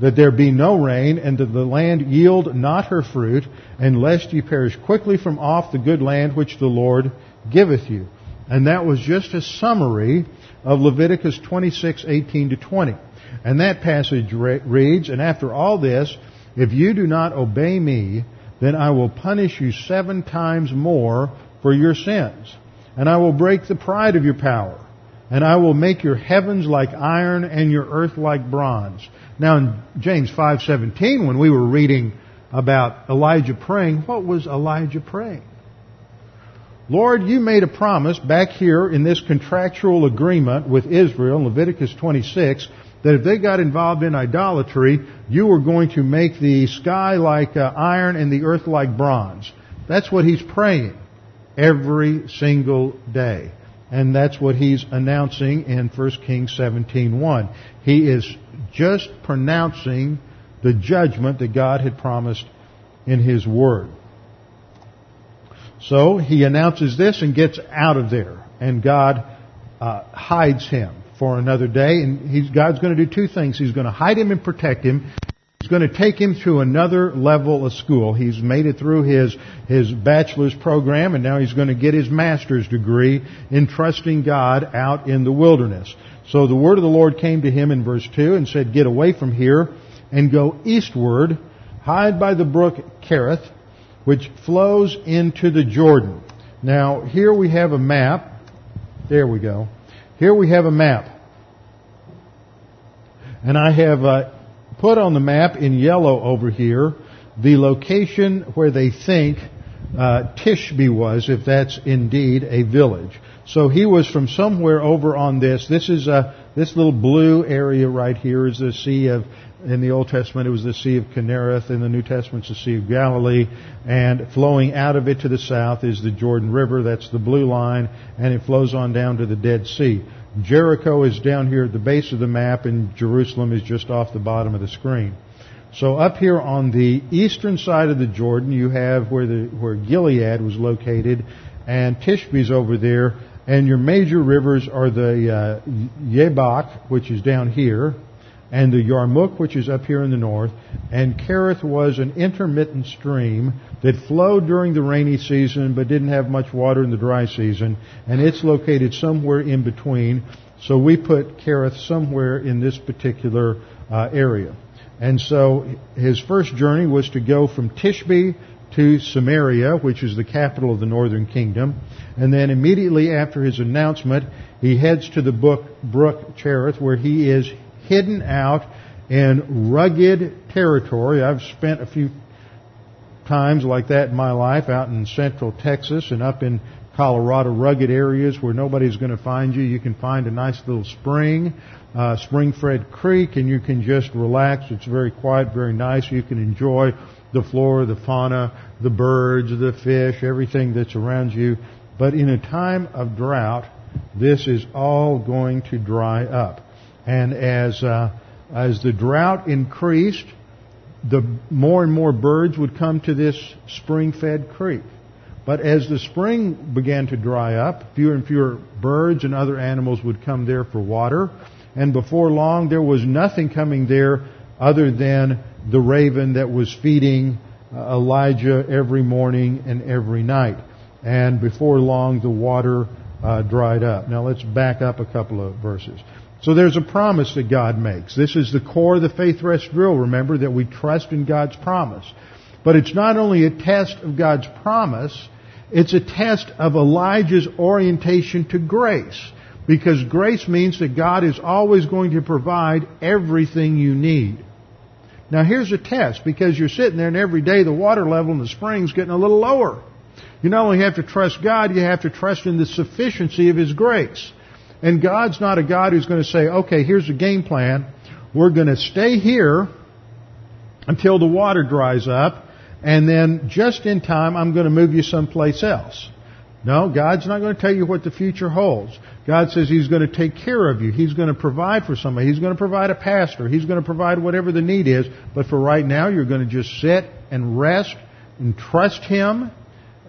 that there be no rain, and that the land yield not her fruit, and lest ye perish quickly from off the good land which the Lord giveth you. And that was just a summary of Leviticus 26:18 to 20. And that passage reads, And after all this, if you do not obey me, then I will punish you seven times more for your sins. And I will break the pride of your power and I will make your heavens like iron and your earth like bronze. Now in James 5:17 when we were reading about Elijah praying, what was Elijah praying? Lord, you made a promise back here in this contractual agreement with Israel, Leviticus 26, that if they got involved in idolatry, you were going to make the sky like uh, iron and the earth like bronze. That's what he's praying every single day. And that's what he's announcing in 1 Kings 17.1. He is just pronouncing the judgment that God had promised in his word. So he announces this and gets out of there. And God uh, hides him for another day. And God's going to do two things. He's going to hide him and protect him. He's going to take him to another level of school. He's made it through his, his bachelor's program and now he's going to get his master's degree in trusting God out in the wilderness. So the word of the Lord came to him in verse 2 and said, Get away from here and go eastward, hide by the brook Kerith, which flows into the Jordan. Now, here we have a map. There we go. Here we have a map. And I have uh, put on the map in yellow over here the location where they think uh, Tishbe was, if that's indeed a village. So he was from somewhere over on this. This is a, this little blue area right here is the Sea of in the Old Testament, it was the Sea of Kinnereth. In the New Testament, it's the Sea of Galilee. And flowing out of it to the south is the Jordan River. That's the blue line. And it flows on down to the Dead Sea. Jericho is down here at the base of the map, and Jerusalem is just off the bottom of the screen. So up here on the eastern side of the Jordan, you have where the where Gilead was located, and Tishbe's over there. And your major rivers are the uh, which is down here, and the Yarmuk, which is up here in the north, and Kerith was an intermittent stream that flowed during the rainy season but didn't have much water in the dry season, and it's located somewhere in between. So we put Kerith somewhere in this particular uh, area. And so his first journey was to go from Tishbe to Samaria, which is the capital of the northern kingdom. And then immediately after his announcement, he heads to the book, brook Cherith, where he is hidden out in rugged territory. I've spent a few times like that in my life out in central Texas and up in Colorado, rugged areas where nobody's going to find you. You can find a nice little spring, uh, Spring-fed Creek, and you can just relax. It's very quiet, very nice. You can enjoy the flora, the fauna, the birds, the fish, everything that's around you. But in a time of drought, this is all going to dry up. And as, uh, as the drought increased, the more and more birds would come to this spring-fed creek. But as the spring began to dry up, fewer and fewer birds and other animals would come there for water. And before long, there was nothing coming there other than the raven that was feeding uh, Elijah every morning and every night. And before long, the water uh, dried up. Now let's back up a couple of verses. So there's a promise that God makes. This is the core of the faith rest drill, remember, that we trust in God's promise. But it's not only a test of God's promise, it's a test of Elijah's orientation to grace. Because grace means that God is always going to provide everything you need. Now here's a test, because you're sitting there and every day the water level in the spring's getting a little lower. You not only have to trust God, you have to trust in the sufficiency of His grace. And God's not a God who's going to say, okay, here's a game plan. We're going to stay here until the water dries up, and then just in time, I'm going to move you someplace else. No, God's not going to tell you what the future holds. God says He's going to take care of you. He's going to provide for somebody. He's going to provide a pastor. He's going to provide whatever the need is. But for right now, you're going to just sit and rest and trust Him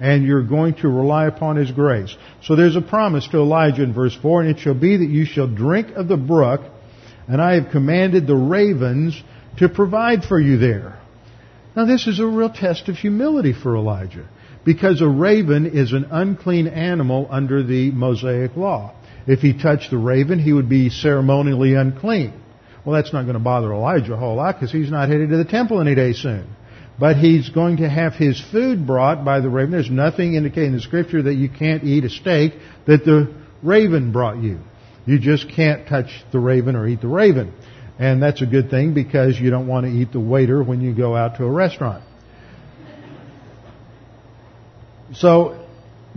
and you're going to rely upon His grace. So there's a promise to Elijah in verse 4, and it shall be that you shall drink of the brook, and I have commanded the ravens to provide for you there. Now this is a real test of humility for Elijah, because a raven is an unclean animal under the Mosaic law. If he touched the raven, he would be ceremonially unclean. Well, that's not going to bother Elijah a whole lot because he's not headed to the temple any day soon but he's going to have his food brought by the raven. There's nothing indicating in the scripture that you can't eat a steak that the raven brought you. You just can't touch the raven or eat the raven. And that's a good thing because you don't want to eat the waiter when you go out to a restaurant. So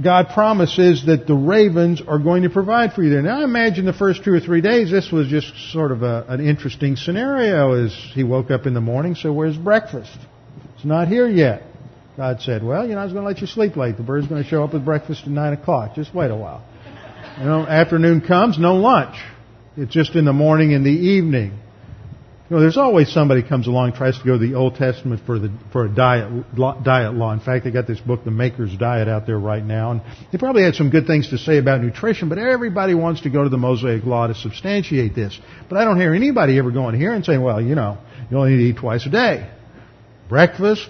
God promises that the ravens are going to provide for you there. Now, I imagine the first two or three days, this was just sort of a, an interesting scenario as he woke up in the morning, so where's breakfast? Not here yet. God said, well, you know, I was going to let you sleep late. The bird's going to show up with breakfast at 9 o'clock. Just wait a while. You know, afternoon comes, no lunch. It's just in the morning and the evening. You know, there's always somebody comes along tries to go to the Old Testament for the for a diet diet law. In fact, they got this book, The Maker's Diet, out there right now, and they probably had some good things to say about nutrition. But everybody wants to go to the Mosaic Law to substantiate this. But I don't hear anybody ever going here and saying, "Well, you know, you only need to eat twice a day: breakfast,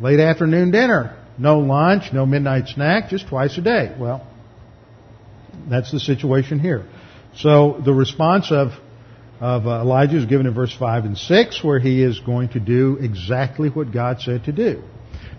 late afternoon dinner, no lunch, no midnight snack, just twice a day." Well, that's the situation here. So the response of of Elijah is given in verse 5 and 6, where he is going to do exactly what God said to do.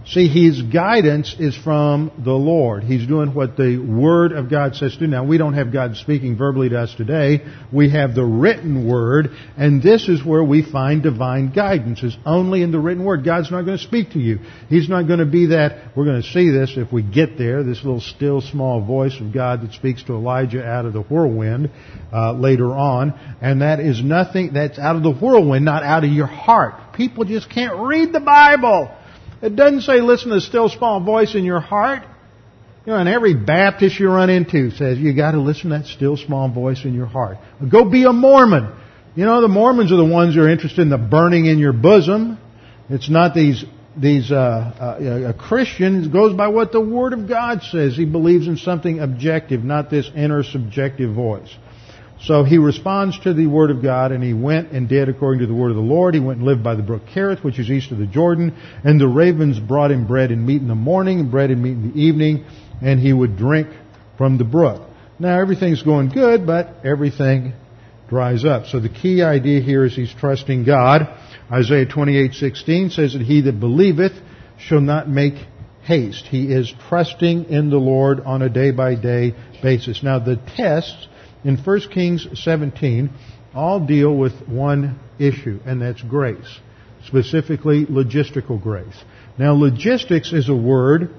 See, his guidance is from the Lord. He's doing what the Word of God says to do. Now, we don't have God speaking verbally to us today. We have the written Word, and this is where we find divine guidance, is only in the written Word. God's not going to speak to you. He's not going to be that, we're going to see this if we get there, this little still small voice of God that speaks to Elijah out of the whirlwind uh, later on, and that is nothing, that's out of the whirlwind, not out of your heart. People just can't read the Bible. It doesn't say listen to the still small voice in your heart. You know, and every Baptist you run into says you got to listen to that still small voice in your heart. Go be a Mormon. You know, the Mormons are the ones who are interested in the burning in your bosom. It's not these these uh, uh, a Christian goes by what the Word of God says. He believes in something objective, not this inner subjective voice. So he responds to the word of God, and he went and did according to the word of the Lord. He went and lived by the brook Kerith, which is east of the Jordan, and the ravens brought him bread and meat in the morning, and bread and meat in the evening, and he would drink from the brook. Now everything's going good, but everything dries up. So the key idea here is he's trusting God. Isaiah 28:16 says that he that believeth shall not make haste. He is trusting in the Lord on a day by day basis. Now the tests in 1 Kings 17 all deal with one issue, and that's grace, specifically logistical grace. Now, logistics is a word.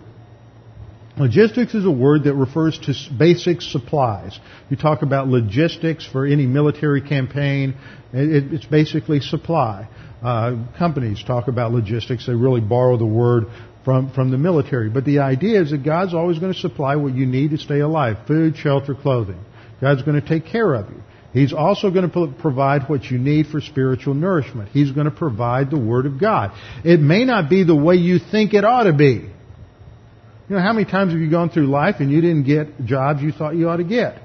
Logistics is a word that refers to basic supplies. You talk about logistics for any military campaign, it's basically supply. Uh, companies talk about logistics. They really borrow the word from, from the military. But the idea is that God's always going to supply what you need to stay alive food, shelter, clothing. God's going to take care of you. He's also going to provide what you need for spiritual nourishment. He's going to provide the Word of God. It may not be the way you think it ought to be. You know, how many times have you gone through life and you didn't get jobs you thought you ought to get?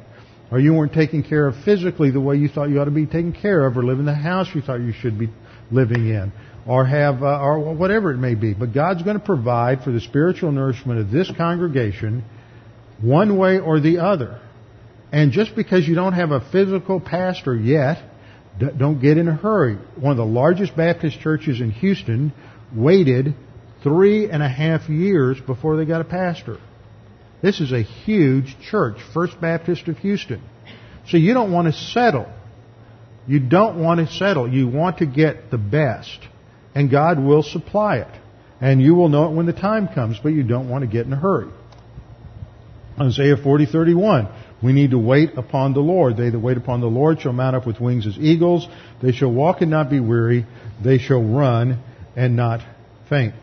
Or you weren't taken care of physically the way you thought you ought to be taken care of, or live in the house you thought you should be living in, or have, uh, or whatever it may be. But God's going to provide for the spiritual nourishment of this congregation one way or the other. And just because you don't have a physical pastor yet, don't get in a hurry. One of the largest Baptist churches in Houston waited three and a half years before they got a pastor. This is a huge church, First Baptist of Houston. So you don't want to settle. You don't want to settle. You want to get the best. And God will supply it. And you will know it when the time comes, but you don't want to get in a hurry. Isaiah 40:31. We need to wait upon the Lord. They that wait upon the Lord shall mount up with wings as eagles. They shall walk and not be weary. They shall run and not faint.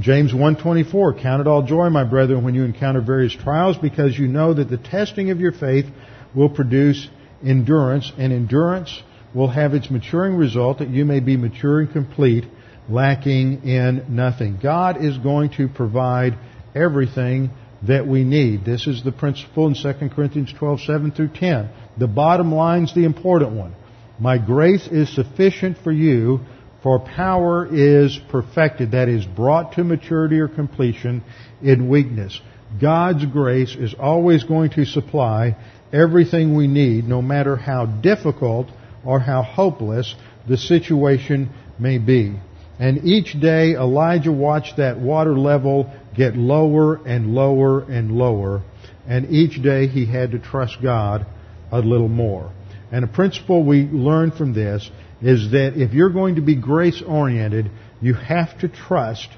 James 1:24 Count it all joy my brethren when you encounter various trials because you know that the testing of your faith will produce endurance and endurance will have its maturing result that you may be mature and complete lacking in nothing. God is going to provide everything that we need. This is the principle in 2 Corinthians 12, 7 through 10. The bottom line's the important one. My grace is sufficient for you, for power is perfected, that is, brought to maturity or completion in weakness. God's grace is always going to supply everything we need, no matter how difficult or how hopeless the situation may be. And each day Elijah watched that water level get lower and lower and lower. And each day he had to trust God a little more. And a principle we learn from this is that if you're going to be grace oriented, you have to trust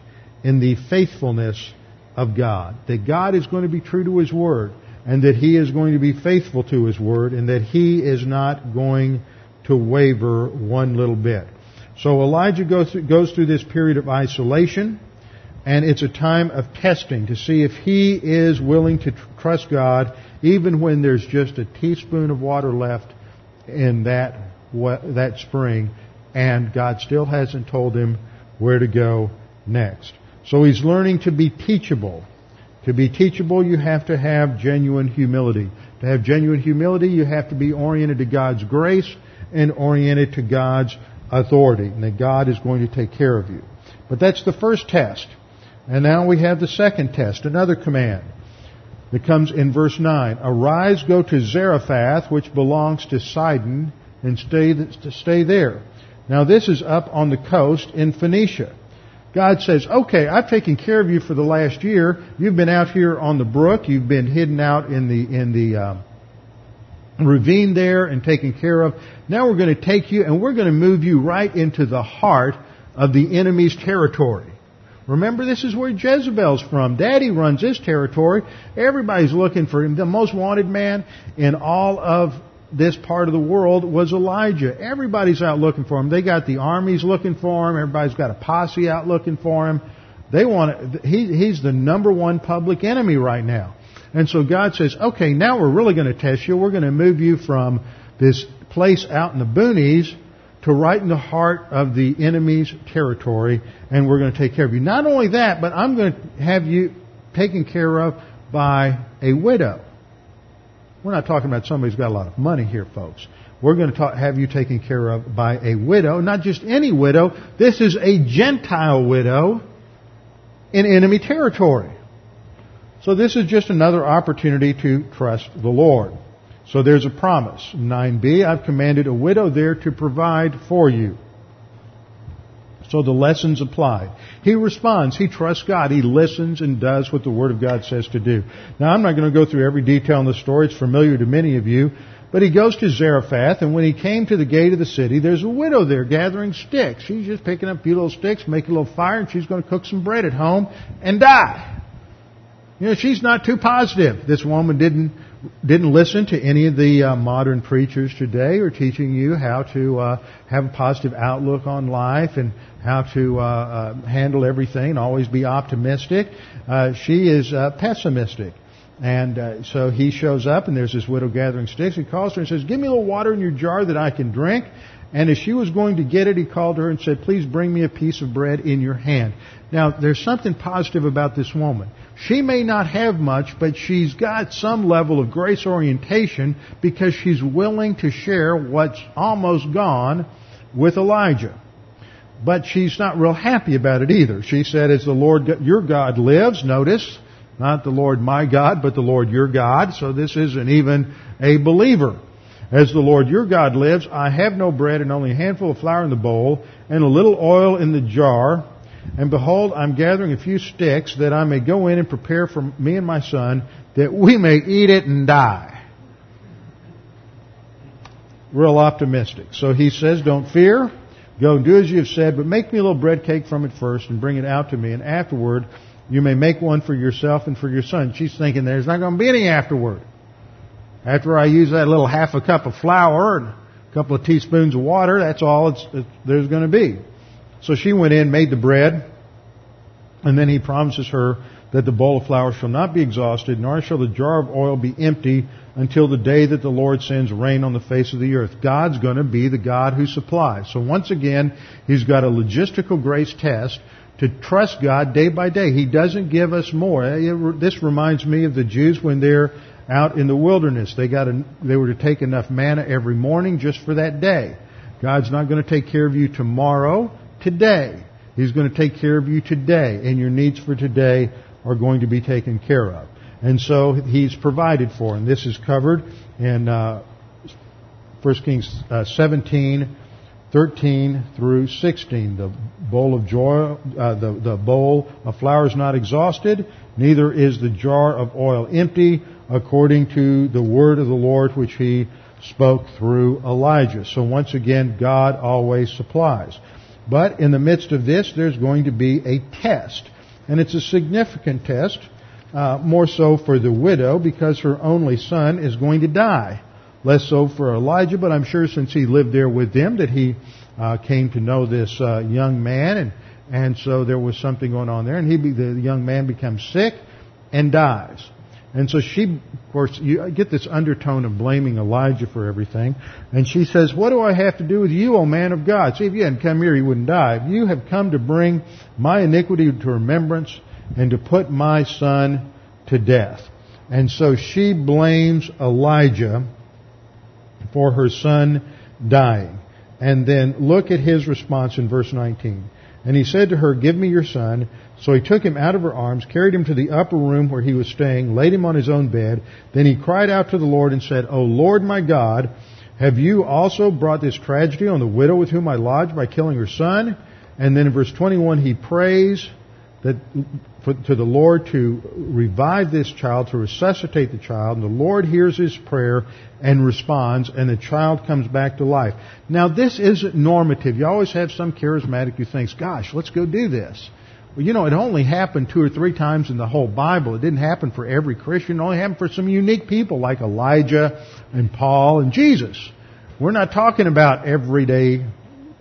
in the faithfulness of God. That God is going to be true to His Word, and that He is going to be faithful to His Word, and that He is not going to waver one little bit. So Elijah goes through, goes through this period of isolation, and it's a time of testing to see if he is willing to tr- trust God, even when there's just a teaspoon of water left in that that spring, and God still hasn't told him where to go next. So he's learning to be teachable. To be teachable, you have to have genuine humility. To have genuine humility, you have to be oriented to God's grace and oriented to God's authority, and that God is going to take care of you. But that's the first test. And now we have the second test, another command that comes in verse 9. Arise, go to Zarephath, which belongs to Sidon, and stay, stay there. Now this is up on the coast in Phoenicia. God says, okay, I've taken care of you for the last year. You've been out here on the brook. You've been hidden out in the, in the, uh, ravine there and taken care of. Now we're going to take you and we're going to move you right into the heart of the enemy's territory. Remember, this is where Jezebel's from. Daddy runs this territory. Everybody's looking for him. The most wanted man in all of this part of the world was Elijah. Everybody's out looking for him. They got the armies looking for him. Everybody's got a posse out looking for him. They want. He, he's the number one public enemy right now. And so God says, okay, now we're really going to test you. We're going to move you from this place out in the boonies to right in the heart of the enemy's territory, and we're going to take care of you. Not only that, but I'm going to have you taken care of by a widow. We're not talking about somebody who's got a lot of money here, folks. We're going to talk, have you taken care of by a widow, not just any widow. This is a Gentile widow in enemy territory. So this is just another opportunity to trust the Lord. So there's a promise. 9b, I've commanded a widow there to provide for you. So the lessons applied. He responds. He trusts God. He listens and does what the Word of God says to do. Now I'm not going to go through every detail in the story. It's familiar to many of you. But he goes to Zarephath, and when he came to the gate of the city, there's a widow there gathering sticks. She's just picking up a few little sticks, making a little fire, and she's going to cook some bread at home and die. You know, she's not too positive. This woman didn't didn't listen to any of the uh, modern preachers today or teaching you how to uh, have a positive outlook on life and how to uh, uh handle everything always be optimistic. Uh, she is uh, pessimistic. And so he shows up, and there's this widow gathering sticks. He calls her and says, "Give me a little water in your jar that I can drink." And as she was going to get it, he called her and said, "Please bring me a piece of bread in your hand." Now, there's something positive about this woman. She may not have much, but she's got some level of grace orientation because she's willing to share what's almost gone with Elijah. But she's not real happy about it either. She said, as the Lord your God lives, notice, not the Lord my God, but the Lord your God. So this isn't even a believer. As the Lord your God lives, I have no bread and only a handful of flour in the bowl and a little oil in the jar and behold, I'm gathering a few sticks that I may go in and prepare for me and my son that we may eat it and die. Real optimistic. So he says, don't fear. Go and do as you have said, but make me a little bread cake from it first and bring it out to me. And afterward, you may make one for yourself and for your son. She's thinking there's not going to be any afterward. After I use that little half a cup of flour and a couple of teaspoons of water, that's all it's, it's, there's going to be. So she went in, made the bread, and then he promises her that the bowl of flour shall not be exhausted, nor shall the jar of oil be empty until the day that the Lord sends rain on the face of the earth. God's going to be the God who supplies. So once again, he's got a logistical grace test to trust God day by day. He doesn't give us more. This reminds me of the Jews when they're out in the wilderness. They got a, they were to take enough manna every morning just for that day. God's not going to take care of you tomorrow today. He's going to take care of you today, and your needs for today are going to be taken care of. And so He's provided for, and this is covered in uh, 1 Kings uh, 17, 13 through 16. The bowl of joy, uh, the, the bowl of flour is not exhausted, neither is the jar of oil empty, according to the word of the Lord which He spoke through Elijah. So once again, God always supplies. But in the midst of this, there's going to be a test. And it's a significant test, uh, more so for the widow because her only son is going to die. Less so for Elijah, but I'm sure since he lived there with them that he uh, came to know this uh, young man, and and so there was something going on there, and he the young man becomes sick and dies. And so she, of course, you get this undertone of blaming Elijah for everything. And she says, what do I have to do with you, O man of God? See, if you hadn't come here, you wouldn't die. You have come to bring my iniquity to remembrance and to put my son to death. And so she blames Elijah for her son dying. And then look at his response in verse 19. And he said to her, Give me your son. So he took him out of her arms, carried him to the upper room where he was staying, laid him on his own bed. Then he cried out to the Lord and said, O Lord my God, have you also brought this tragedy on the widow with whom I lodged by killing her son? And then in verse 21 he prays that for, to the Lord to revive this child, to resuscitate the child, and the Lord hears his prayer and responds, and the child comes back to life. Now this isn't normative. You always have some charismatic who thinks, gosh, let's go do this. Well, you know, it only happened two or three times in the whole Bible. It didn't happen for every Christian. It only happened for some unique people like Elijah and Paul and Jesus. We're not talking about everyday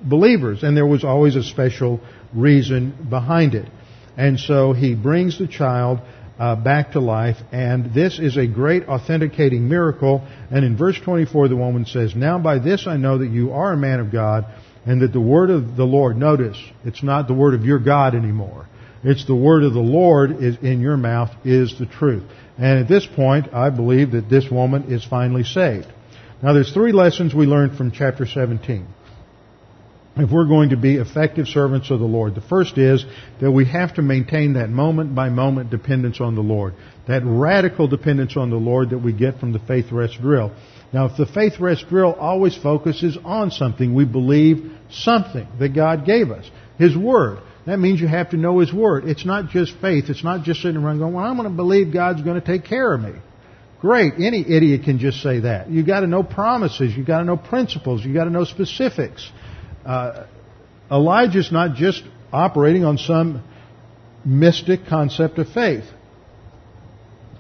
believers, and there was always a special reason behind it. And so he brings the child uh, back to life, and this is a great authenticating miracle. And in verse 24, the woman says, Now by this I know that you are a man of God, and that the word of the Lord, notice, it's not the word of your God anymore. It's the word of the Lord is in your mouth is the truth. And at this point, I believe that this woman is finally saved. Now there's three lessons we learned from chapter 17 if we're going to be effective servants of the Lord. The first is that we have to maintain that moment by moment dependence on the Lord. That radical dependence on the Lord that we get from the faith rest drill. Now if the faith rest drill always focuses on something, we believe something that God gave us. His Word. That means you have to know His Word. It's not just faith. It's not just sitting around going, well, I'm going to believe God's going to take care of me. Great. Any idiot can just say that. You've gotta know promises. You've gotta know principles. You've gotta know specifics uh, Elijah's not just operating on some mystic concept of faith.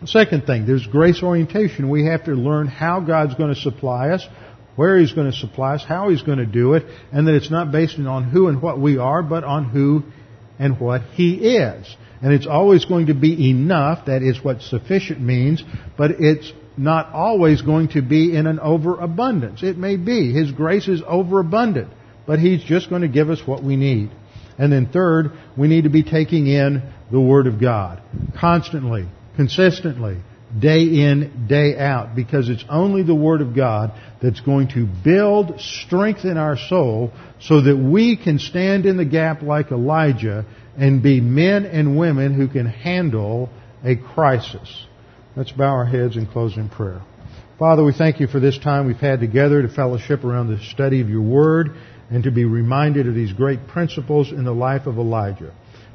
Second thing, there's grace orientation. We have to learn how God's going to supply us, where He's going to supply us, how He's going to do it, and that it's not based on who and what we are, but on who and what He is. And it's always going to be enough, that is what sufficient means, but it's not always going to be in an overabundance. It may be. His grace is overabundant but He's just going to give us what we need. And then third, we need to be taking in the Word of God constantly, consistently, day in, day out, because it's only the Word of God that's going to build strength in our soul so that we can stand in the gap like Elijah and be men and women who can handle a crisis. Let's bow our heads and close in prayer. Father, we thank you for this time we've had together to fellowship around the study of your Word and to be reminded of these great principles in the life of Elijah.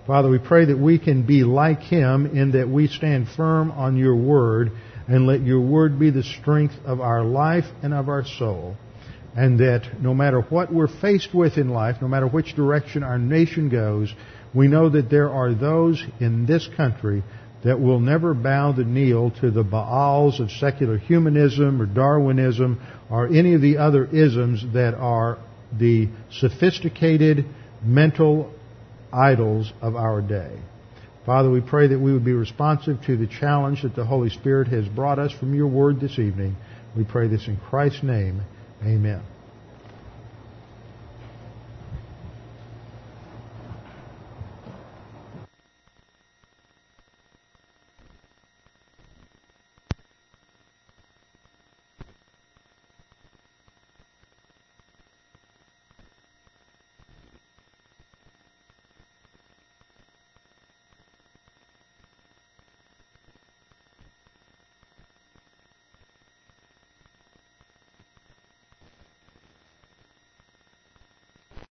Father, we pray that we can be like him in that we stand firm on your word and let your word be the strength of our life and of our soul. And that no matter what we're faced with in life, no matter which direction our nation goes, we know that there are those in this country that will never bow the knee to the Baals of secular humanism or Darwinism or any of the other isms that are the sophisticated mental idols of our day. Father, we pray that we would be responsive to the challenge that the Holy Spirit has brought us from your word this evening. We pray this in Christ's name. Amen.